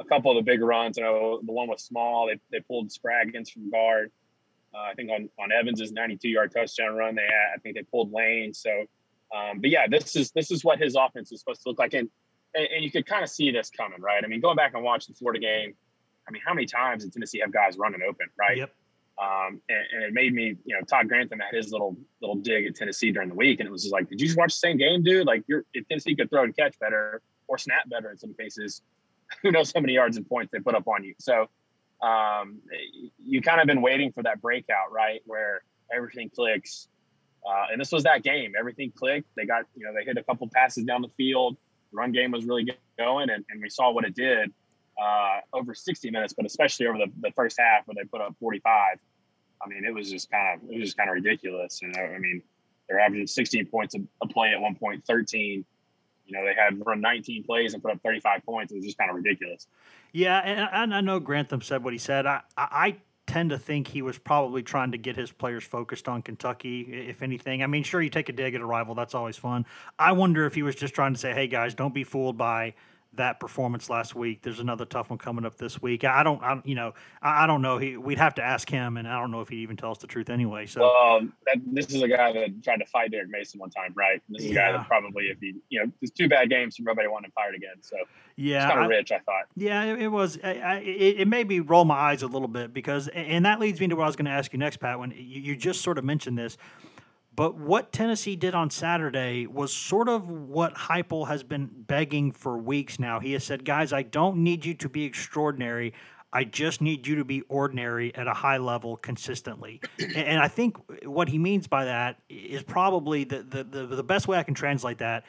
a couple of the big runs. I know the one was small. They, they pulled Spraggins from guard. Uh, I think on on Evans's 92 yard touchdown run, they had, I think they pulled Lane. So, um, but yeah, this is this is what his offense is supposed to look like. And and, and you could kind of see this coming, right? I mean, going back and watching the Florida game, I mean, how many times did Tennessee have guys running open, right? Yep. Um, and, and, it made me, you know, Todd Grantham had his little little dig at Tennessee during the week, and it was just like, did you just watch the same game, dude? Like, you're, if Tennessee could throw and catch better or snap better in some cases, who knows how many yards and points they put up on you? So, um, you kind of been waiting for that breakout, right, where everything clicks. Uh, and this was that game. Everything clicked. They got, you know, they hit a couple passes down the field run game was really going, and, and we saw what it did uh, over 60 minutes, but especially over the, the first half where they put up 45. I mean, it was just kind of it was just kind of ridiculous. And I mean, they're averaging 16 points a, a play at one point, 13. You know, they had run 19 plays and put up 35 points. It was just kind of ridiculous. Yeah, and, I know Grantham said what he said. I, I tend to think he was probably trying to get his players focused on Kentucky, if anything. I mean, sure, you take a dig at a rival, that's always fun. I wonder if he was just trying to say, hey, guys, don't be fooled by that performance last week. There's another tough one coming up this week. I don't, I, you know, I, I, don't know. He, we'd have to ask him, and I don't know if he'd even tell us the truth anyway. So, well, that, this is a guy that tried to fight Derek Mason one time, right? This is yeah. a guy that probably, if he, you know, there's two bad games, from nobody wanted him fired again. So, yeah, kind of rich, I thought. Yeah, it, it was. I, it, it, made me roll my eyes a little bit because, and that leads me to what I was going to ask you next, Pat. When you, you just sort of mentioned this but what Tennessee did on Saturday was sort of what Heupel has been begging for weeks now. He has said, guys, I don't need you to be extraordinary. I just need you to be ordinary at a high level consistently. and I think what he means by that is probably the, the, the, the best way I can translate that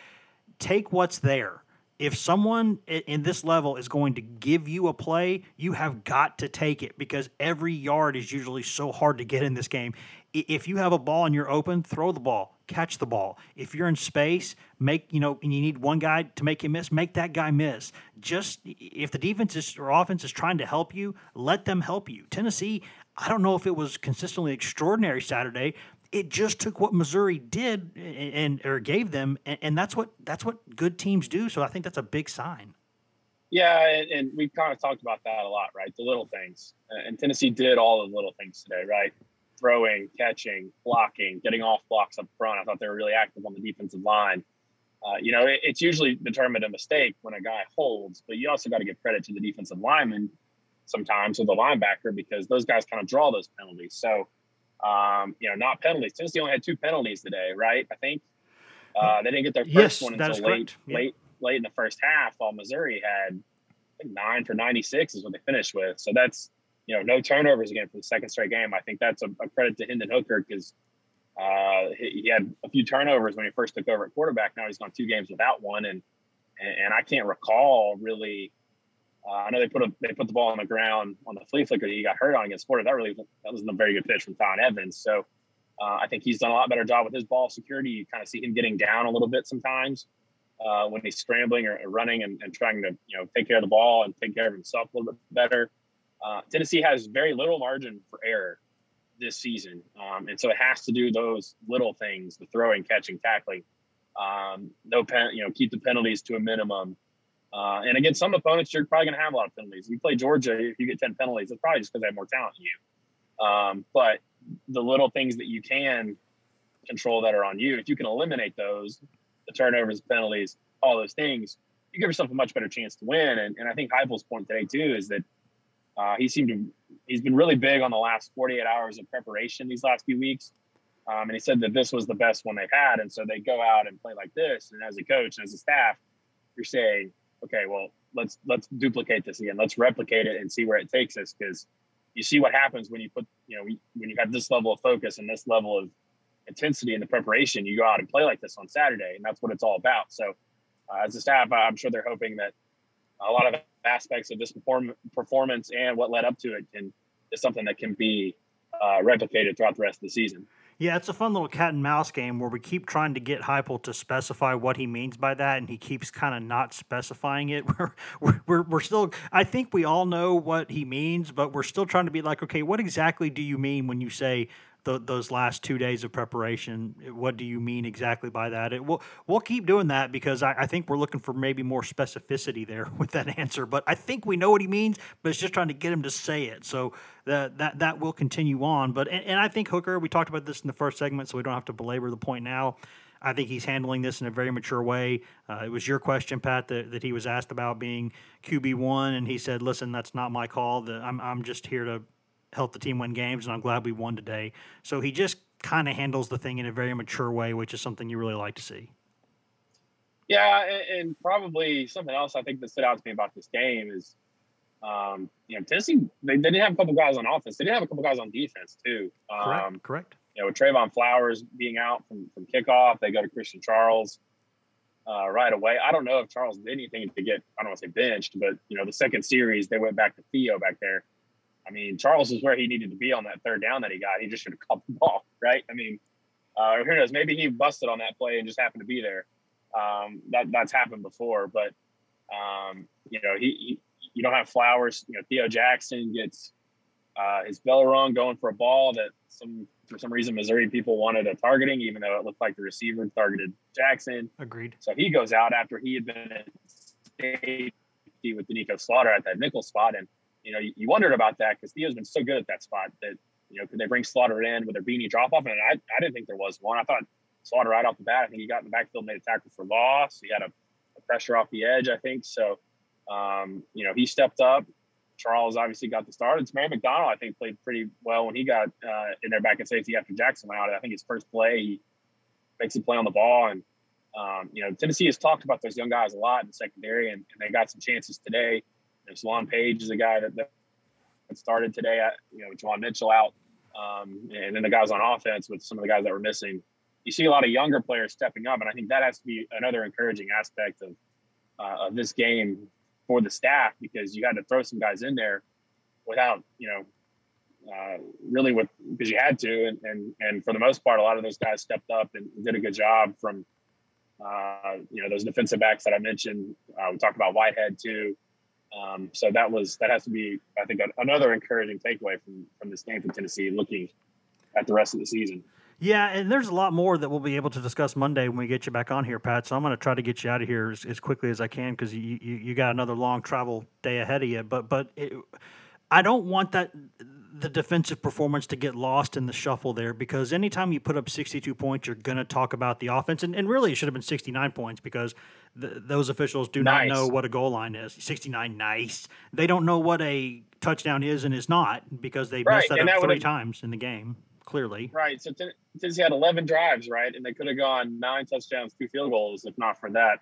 take what's there if someone in this level is going to give you a play, you have got to take it because every yard is usually so hard to get in this game. If you have a ball and you're open, throw the ball, catch the ball. If you're in space, make, you know, and you need one guy to make you miss, make that guy miss. Just if the defense is, or offense is trying to help you, let them help you. Tennessee, I don't know if it was consistently extraordinary Saturday, it just took what Missouri did and, and or gave them, and, and, that's what that's what good teams do. So I think that's a big sign. Yeah, and, and we've kind of talked about that a lot, right? The little things, and Tennessee did all the little things today, right? Throwing, catching, blocking, getting off blocks up front. I thought they were really active on the defensive line. Uh, you know, it, it's usually determined a mistake when a guy holds, but you also got to give credit to the defensive lineman sometimes or the linebacker because those guys kind of draw those penalties. So um, you know, not penalties. Tennessee only had two penalties today, right? I think uh, they didn't get their first yes, one until late, late, late in the first half. While Missouri had nine for ninety six is what they finished with. So that's you know no turnovers again for the second straight game. I think that's a, a credit to Hendon Hooker because uh, he, he, had a few turnovers when he first took over at quarterback. Now he's gone two games without one, and and, and I can't recall really uh, I know they put a, they put the ball on the ground on the flea flicker that he got hurt on against Florida. That really that wasn't a very good pitch from Tiyon Evans. So uh, I think he's done a lot better job with his ball security. You kind of see him getting down a little bit sometimes uh, when he's scrambling or, or running and, and, trying to you know take care of the ball and take care of himself a little bit better. Uh, Tennessee has very little margin for error this season, um, and so it has to do those little things: the throwing, catching, tackling. Um, no pen, you know, keep the penalties to a minimum. Uh, and against some opponents, you're probably going to have a lot of penalties. If you play Georgia, if you get 10 penalties, it's probably just because they have more talent than you. Um, but the little things that you can control that are on you, if you can eliminate those, the turnovers, penalties, all those things, you give yourself a much better chance to win. And, and I think Heupel's point today too is that uh, he seemed to he's been really big on the last 48 hours of preparation these last few weeks. Um, and he said that this was the best one they've had. And so they go out and play like this. And as a coach as a staff, you're saying, okay, well, let's let's duplicate this again. Let's replicate it and see where it takes us because you see what happens when you put you know when you have this level of focus and this level of intensity in the preparation. You go out and play like this on Saturday, and that's what it's all about. So, uh, as a staff, I'm sure they're hoping that a lot of aspects of this perform- performance and what led up to it can is something that can be uh, replicated throughout the rest of the season. Yeah, it's a fun little cat and mouse game where we keep trying to get Heupel to specify what he means by that, and he keeps kind of not specifying it. We're, we're, we're still, I think we all know what he means, but we're still trying to be like, okay, what exactly do you mean when you say those last two days of preparation. What do you mean exactly by that? It, we'll we'll keep doing that because I, I, think we're looking for maybe more specificity there with that answer. But I think we know what he means, but it's just trying to get him to say it. So that that that will continue on. But and, and I think Hooker, we talked about this in the first segment, so we don't have to belabor the point now. I think he's handling this in a very mature way. Uh, it was your question, Pat, that, that he was asked about being QB one, and he said, "Listen, that's not my call. The, I'm I'm just here to help the team win games, and I'm glad we won today. So he just kind of handles the thing in a very mature way, which is something you really like to see. Yeah, and, and probably something else I think that stood out to me about this game is, um, you know, Tennessee they, they didn't have a couple guys on offense. They didn't have a couple guys on defense too. Um, correct. Correct. You know, with Trevon Flowers being out from from kickoff, they go to Christian Charles uh, right away. I don't know if Charles did anything to get I don't want to say benched, but you know, the second series they went back to Theo back there. I mean, Charles is where he needed to be on that third down that he got. He just should have caught the ball, right? I mean, uh, who knows? Maybe he busted on that play and just happened to be there. Um, that that's happened before, but um, you know, he, he, you don't have Flowers. You know, Theo Jackson gets uh, his bell rung going for a ball that some for some reason Missouri people wanted a targeting, even though it looked like the receiver targeted Jackson. Agreed. So he goes out after he had been in safety with Doneiko Slaughter at that nickel spot, and you know, you, you wondered about that because Theo's been so good at that spot that, you know, could they bring Slaughter in with their beanie drop off? And I, I didn't think there was one. I thought Slaughter right off the bat, I think he got in the backfield, made a tackle for loss. He had a, a pressure off the edge, I think. So, um, you know, he stepped up. Charles obviously got the start. Tamarion McDonald, I think, played pretty well when he got uh, in there back in safety after Jackson went out. I think his first play, he makes a play on the ball. And, um, you know, Tennessee has talked about those young guys a lot in secondary, and, and they got some chances today. Solon Page is a guy that, that started today. At, you know, Juwan Mitchell out, um, and then the guys on offense with some of the guys that were missing. You see a lot of younger players stepping up, and I think that has to be another encouraging aspect of uh, of this game for the staff because you had to throw some guys in there without, you know, uh, really with because you had to, and, and and for the most part, a lot of those guys stepped up and did a good job. From uh, you know those defensive backs that I mentioned, uh, we talked about Whitehead too. Um, so that was that has to be, I think, another encouraging takeaway from from this game for Tennessee, looking at the rest of the season. Yeah, and there's a lot more that we'll be able to discuss Monday when we get you back on here, Pat. So I'm going to try to get you out of here as, as quickly as I can because you, you, you got another long travel day ahead of you. But but it, I don't want that the defensive performance to get lost in the shuffle there because anytime you put up 62 points, you're going to talk about the offense. And, and really, it should have been 69 points because the, those officials do nice. not know what a goal line is. 69, nice. They don't know what a touchdown is and is not because they right. messed that and up that three times in the game clearly. Right. So Tennessee had 11 drives, right? And they could have gone nine touchdowns, two field goals if not for that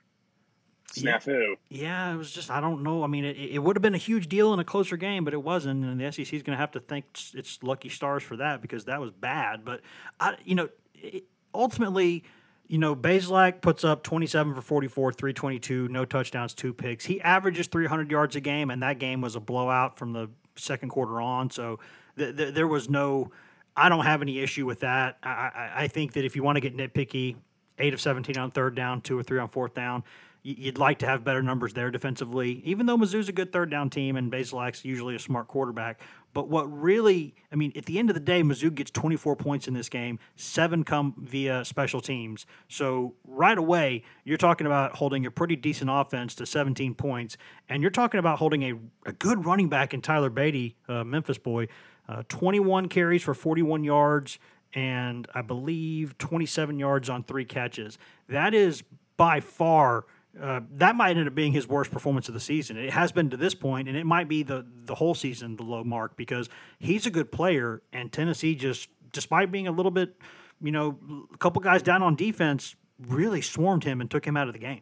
snafu. Yeah, yeah it was just, I don't know. I mean, it, it would have been a huge deal in a closer game, but it wasn't. And the SEC is going to have to thank its lucky stars for that because that was bad. But, I, you know, it, ultimately, you know, Bazelak puts up 27 for 44, 322, no touchdowns, two picks. He averages 300 yards a game, and that game was a blowout from the second quarter on. So th- th- there was no I don't have any issue with that. I, I, I think that if you want to get nitpicky, eight of 17 on third down, two or three on fourth down, you'd like to have better numbers there defensively, even though Mizzou's a good third down team and Bazelak's usually a smart quarterback. But what really, I mean, at the end of the day, Mizzou gets 24 points in this game, seven come via special teams. So right away, you're talking about holding a pretty decent offense to 17 points, and you're talking about holding a, a good running back in Tyler Badie, uh, Memphis boy, uh, 21 carries for 41 yards, and I believe 27 yards on three catches. That is by far. Uh, that might end up being his worst performance of the season. It has been to this point, and it might be the the whole season the low mark because he's a good player, and Tennessee just, despite being a little bit, you know, a couple guys down on defense, really swarmed him and took him out of the game.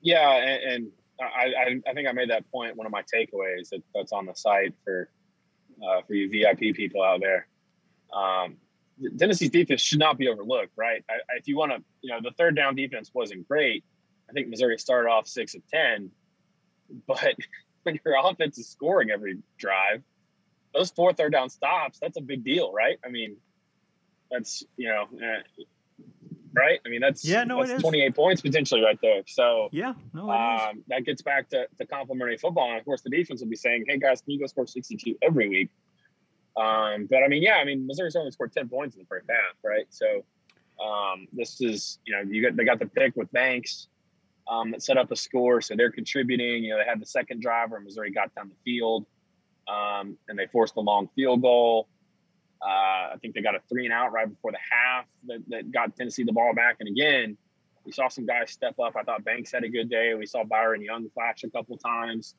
Yeah, and, and I, I, think I made that point one of my takeaways that, that's on the site for uh, for you VIP people out there. Um, Tennessee's defense should not be overlooked, right? I, I, if you want to, you know, the third down defense wasn't great. I think Missouri started off six of 10, but when your offense is scoring every drive, those four third down stops, that's a big deal, right? I mean, that's, you know, eh, right? I mean, that's yeah, no, that's 28 points potentially right there. So yeah, no, um, that gets back to, to complementary football. And of course, the defense will be saying, "Hey guys, can you go score 62 every week?" Um, but I mean, yeah, I mean, Missouri's only scored 10 points in the first half, right? So um, this is, you know, you got they got the pick with Banks um, that set up a score, so they're contributing. You know, they had the second driver, Missouri got down the field, um, and they forced a long field goal. Uh, I think they got a three and out right before the half that, that got Tennessee the ball back. And again, we saw some guys step up. I thought Banks had a good day. We saw Byron Young flash a couple times.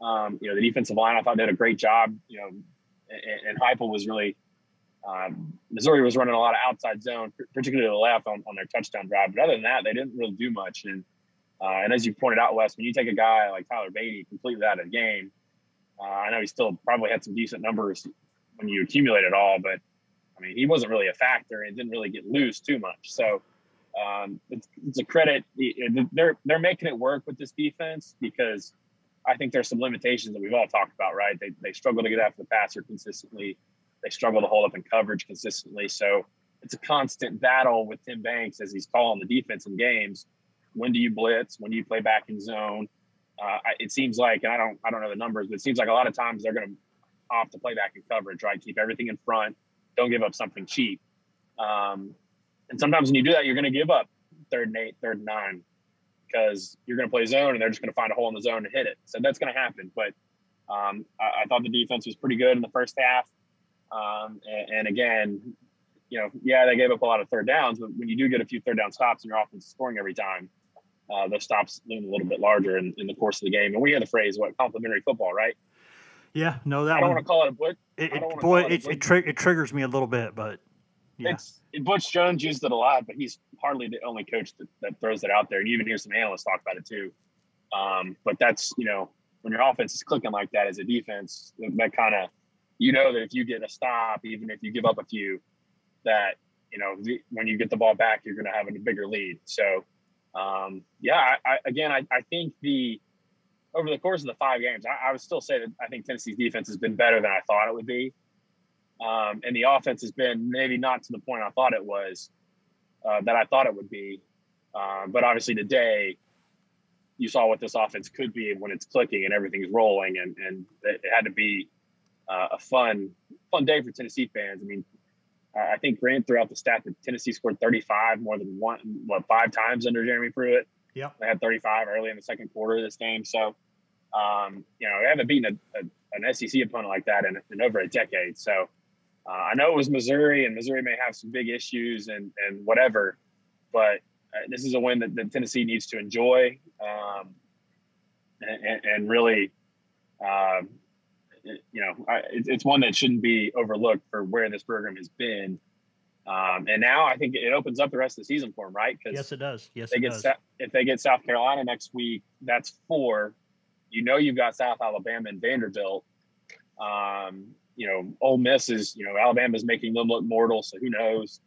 Um, you know, the defensive line, I thought did a great job. You know, and, and Heupel was really um, Missouri was running a lot of outside zone, particularly to the left on, on their touchdown drive. But other than that, they didn't really do much. And uh, and as you pointed out, Wes, when you take a guy like Tyler Badie completely out of the game, uh, I know he still probably had some decent numbers when you accumulate it all. But I mean, he wasn't really a factor and didn't really get loose too much. So um, it's, it's, a credit. They're they're making it work with this defense because I think there's some limitations that we've all talked about. Right? They they struggle to get after the passer consistently. They struggle to hold up in coverage consistently. So it's a constant battle with Tim Banks as he's calling the defense in games. When do you blitz? When do you play back in zone? Uh, it seems like, and I don't, I don't know the numbers, but it seems like a lot of times they're going to off to play back in coverage, right? Keep everything in front. Don't give up something cheap. Um, and sometimes when you do that, you're going to give up third and eight, third and nine, because you're going to play zone and they're just going to find a hole in the zone and hit it. So that's going to happen. But um, I, I, thought the defense was pretty good in the first half. Um, and, and, again, you know, yeah, they gave up a lot of third downs, but when you do get a few third down stops and your offense is scoring every time, uh, those stops loom a little bit larger in, in the course of the game. And we had the phrase, what, complementary football, right? Yeah, no, that I don't want to call it a butch. It, it boy, it, it, tri- it, triggers me a little bit, but yeah. It's Butch Jones used it a lot, but he's hardly the only coach that, that throws it out there. And you even hear some analysts talk about it too. Um, but that's you know when your offense is clicking like that as a defense, that kind of you know that if you get a stop, even if you give up a few, that you know the, when you get the ball back, you're going to have a bigger lead. So um, yeah, I, I, again, I, I think the over the course of the five games, I, would still say that I think Tennessee's defense has been better than I thought it would be, um, and the offense has been maybe not to the point I thought it was, uh, that I thought it would be. Uh, but obviously today, you saw what this offense could be when it's clicking and everything's rolling, and and it had to be uh, a fun fun day for Tennessee fans. I mean, I think Grant threw out the stat that Tennessee scored 35 more than one, what, five times under Jeremy Pruitt. Yeah. They had 35 early in the second quarter of this game. So, um, you know, they haven't beaten a, a, an SEC opponent like that in, in over a decade. So, uh, I know it was Missouri, and Missouri may have some big issues and, and whatever, but uh, this is a win that, that, Tennessee needs to enjoy um, and, and, really, um, you know, it's one that shouldn't be overlooked for where this program has been. Um, and now I think it opens up the rest of the season for them, right? Because yes, it does. Yes, they it get does. if they get South Carolina next week, that's four. You know, you've got South Alabama and Vanderbilt. Um, you know, Ole Miss is you know Alabama's making them look mortal, so who knows?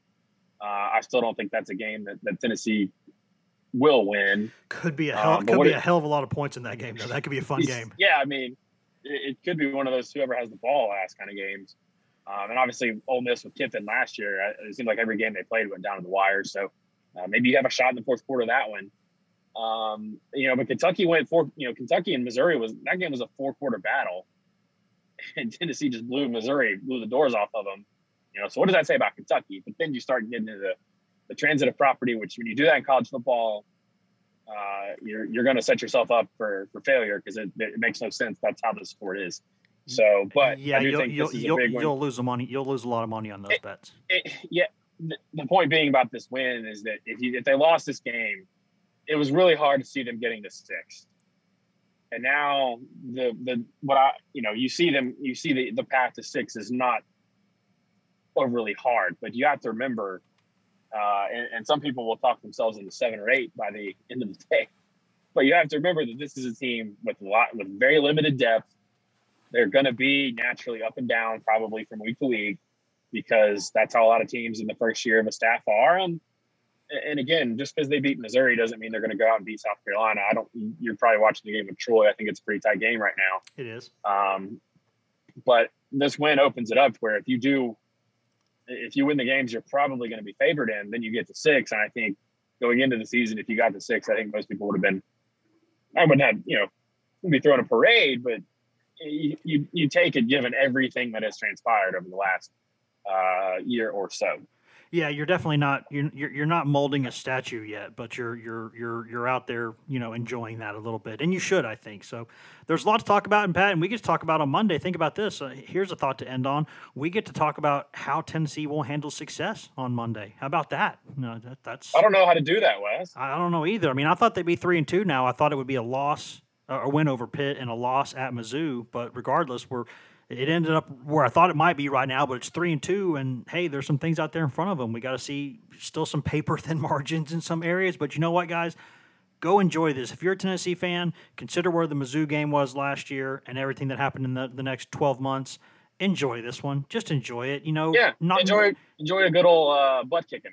Uh, I still don't think that's a game that, that Tennessee will win. Could be a hell, um, could be a hell of a lot of points in that game, though. That could be a fun game. Yeah, I mean, it, could be one of those whoever has the ball last kind of games. Um, and obviously, Ole Miss with Kiffin last year, it seemed like every game they played went down to the wire. So uh, maybe you have a shot in the fourth quarter that one. Um, you know, but Kentucky went four. You know, Kentucky and Missouri was that game was a four quarter battle, and Tennessee just blew Missouri, blew the doors off of them. You know, so what does that say about Kentucky? But then you start getting into the, the transitive property, which when you do that in college football, uh, you're you're going to set yourself up for for failure because it, it, makes no sense. That's how the sport is. So, but yeah, you'll you'll, you'll, you'll lose the money. You'll lose a lot of money on those it, bets. It, yeah, the, the, point being about this win is that if you if they lost this game, it was really hard to see them getting to six. And now the the what I you know you see them you see the the path to six is not overly hard, but you have to remember uh, and, and, some people will talk themselves into seven or eight by the end of the day. But you have to remember that this is a team with a lot with very limited depth. They're going to be naturally up and down, probably from week to week, because that's how a lot of teams in the first year of a staff are. And and again, just because they beat Missouri doesn't mean they're going to go out and beat South Carolina. I don't. You're probably watching the game of Troy. I think it's a pretty tight game right now. It is. Um, but this win opens it up where if you do if you win the games you're probably going to be favored in, then you get to six. And I think going into the season, if you got to six, I think most people would have been. I wouldn't have, you know, be throwing a parade, but you, you, you take it given everything that has transpired over the last uh, year or so. Yeah, you're definitely not you're, you're not molding a statue yet, but you're you're you're you're out there, you know, enjoying that a little bit, and you should, I think. So, there's a lot to talk about, and Pat, and we get to talk about on Monday. Think about this. Uh, here's a thought to end on. We get to talk about how Tennessee will handle success on Monday. How about that? No, that that's. I don't know how to do that, Wes. I don't know either. I mean, I thought they'd be three and two now. I thought it would be a loss, a win over Pitt, and a loss at Mizzou. But regardless, we're it ended up where I thought it might be right now, but it's three and two. And hey, there's some things out there in front of them. We got to see still some paper thin margins in some areas. But you know what, guys? Go enjoy this. If you're a Tennessee fan, consider where the Mizzou game was last year and everything that happened in the, the next 12 months. Enjoy this one. Just enjoy it. You know, yeah, not enjoy enjoy a good old uh, butt kicking.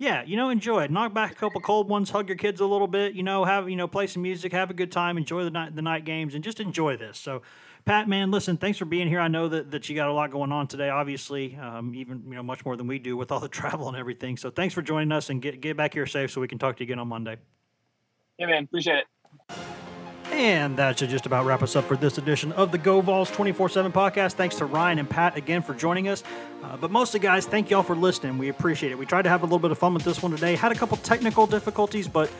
Yeah, you know, enjoy it. Knock back a couple cold ones, hug your kids a little bit. You know, have you know, play some music, have a good time, enjoy the night the night games, and just enjoy this. So Pat, man, listen, thanks for being here. I know that, that you got a lot going on today, obviously, um, even you know much more than we do with all the travel and everything. So thanks for joining us and get get back here safe so we can talk to you again on Monday. Yeah, man, appreciate it. And that should just about wrap us up for this edition of the Go Vols 24 7 podcast. Thanks to Ryan and Pat again for joining us. Uh, but mostly, guys, thank y'all for listening. We appreciate it. We tried to have a little bit of fun with this one today. Had a couple technical difficulties, but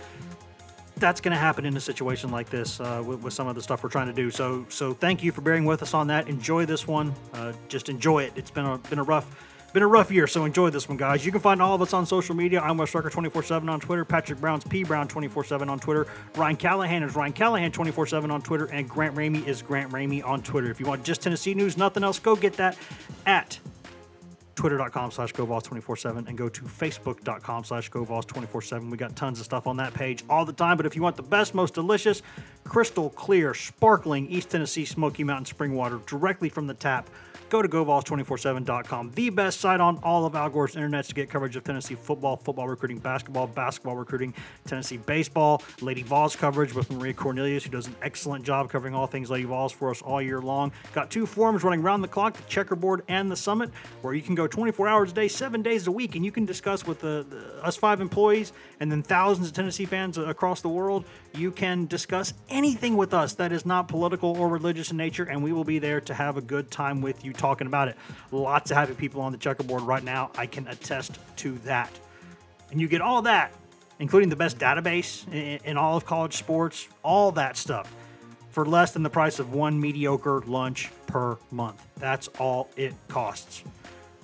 that's going to happen in a situation like this uh, with, with, some of the stuff we're trying to do. So, so thank you for bearing with us on that. Enjoy this one. Uh, just enjoy it. It's been a been a rough been a rough year, so enjoy this one, guys. You can find all of us on social media. I'm Wes Rucker 24 7 on Twitter. Patrick Brown's P Brown 24 7 on Twitter. Ryan Callahan is Ryan Callahan 24 7 on Twitter. And Grant Ramey is Grant Ramey on Twitter. If you want just Tennessee news, nothing else, go get that at twitter.com slash GoVols247 and go to facebook.com slash GoVols247. We got tons of stuff on that page all the time. But if you want the best, most delicious, crystal clear, sparkling East Tennessee Smoky Mountain spring water directly from the tap go to GoVols247.com, the best site on all of Al Gore's internet to get coverage of Tennessee football, football recruiting, basketball, basketball recruiting, Tennessee baseball, Lady Vols coverage with Maria Cornelius, who does an excellent job covering all things Lady Vols for us all year long. Got two forums running around the clock, the checkerboard and the summit, where you can go 24 hours a day, seven days a week, and you can discuss with the, the us five employees and then thousands of Tennessee fans across the world. You can discuss anything with us that is not political or religious in nature, and we will be there to have a good time with you talking about it. Lots of happy people on the checkerboard right now. I can attest to that. And you get all that, including the best database in, in all of college sports, all that stuff, for less than the price of one mediocre lunch per month. That's all it costs.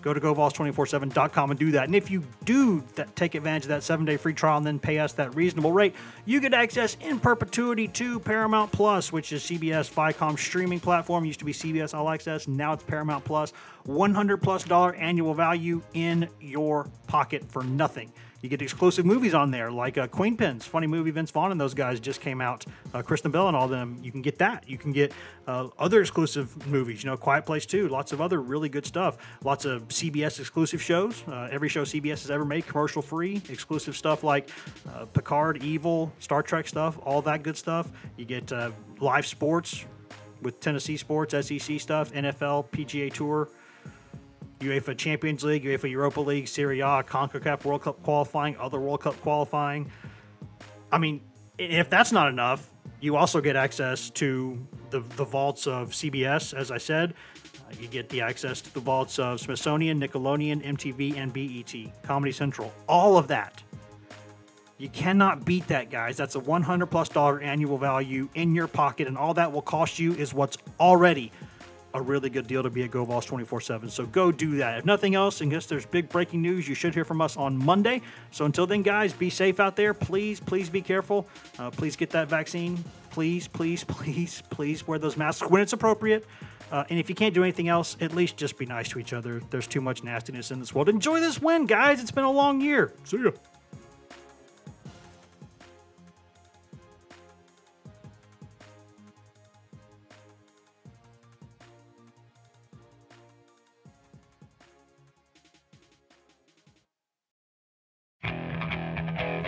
Go to GoVols247.com and do that. And if you do that, take advantage of that seven day free trial and then pay us that reasonable rate, you get access in perpetuity to Paramount Plus, which is CBS Viacom streaming platform. Used to be CBS All Access, now it's Paramount Plus. 100 plus dollar annual value in your pocket for nothing. You get exclusive movies on there, like uh, Queenpins, funny movie. Vince Vaughn and those guys just came out. Uh, Kristen Bell and all them. You can get that. You can get uh, other exclusive movies. You know, Quiet Place Two. Lots of other really good stuff. Lots of CBS exclusive shows. Uh, every show CBS has ever made, commercial free. Exclusive stuff like uh, Picard, Evil, Star Trek stuff. All that good stuff. You get uh, live sports with Tennessee sports, SEC stuff, NFL, PGA Tour. UEFA Champions League, UEFA Europa League, Serie A, CONCACAF World Cup qualifying, other World Cup qualifying. I mean, if that's not enough, you also get access to the, the vaults of CBS, as I said. Uh, you get the access to the vaults of Smithsonian, Nickelodeon, MTV, and BET, Comedy Central. All of that. You cannot beat that, guys. That's a 100 plus dollar annual value in your pocket, and all that will cost you is what's already a really good deal to be at GoVols 24 7. So go do that. If nothing else, in case there's big breaking news, you should hear from us on Monday. So until then, guys, be safe out there. Please, please be careful. Uh, please get that vaccine. Please, please, please, please wear those masks when it's appropriate. Uh, and if you can't do anything else, at least just be nice to each other. There's too much nastiness in this world. Enjoy this win, guys. It's been a long year. See ya.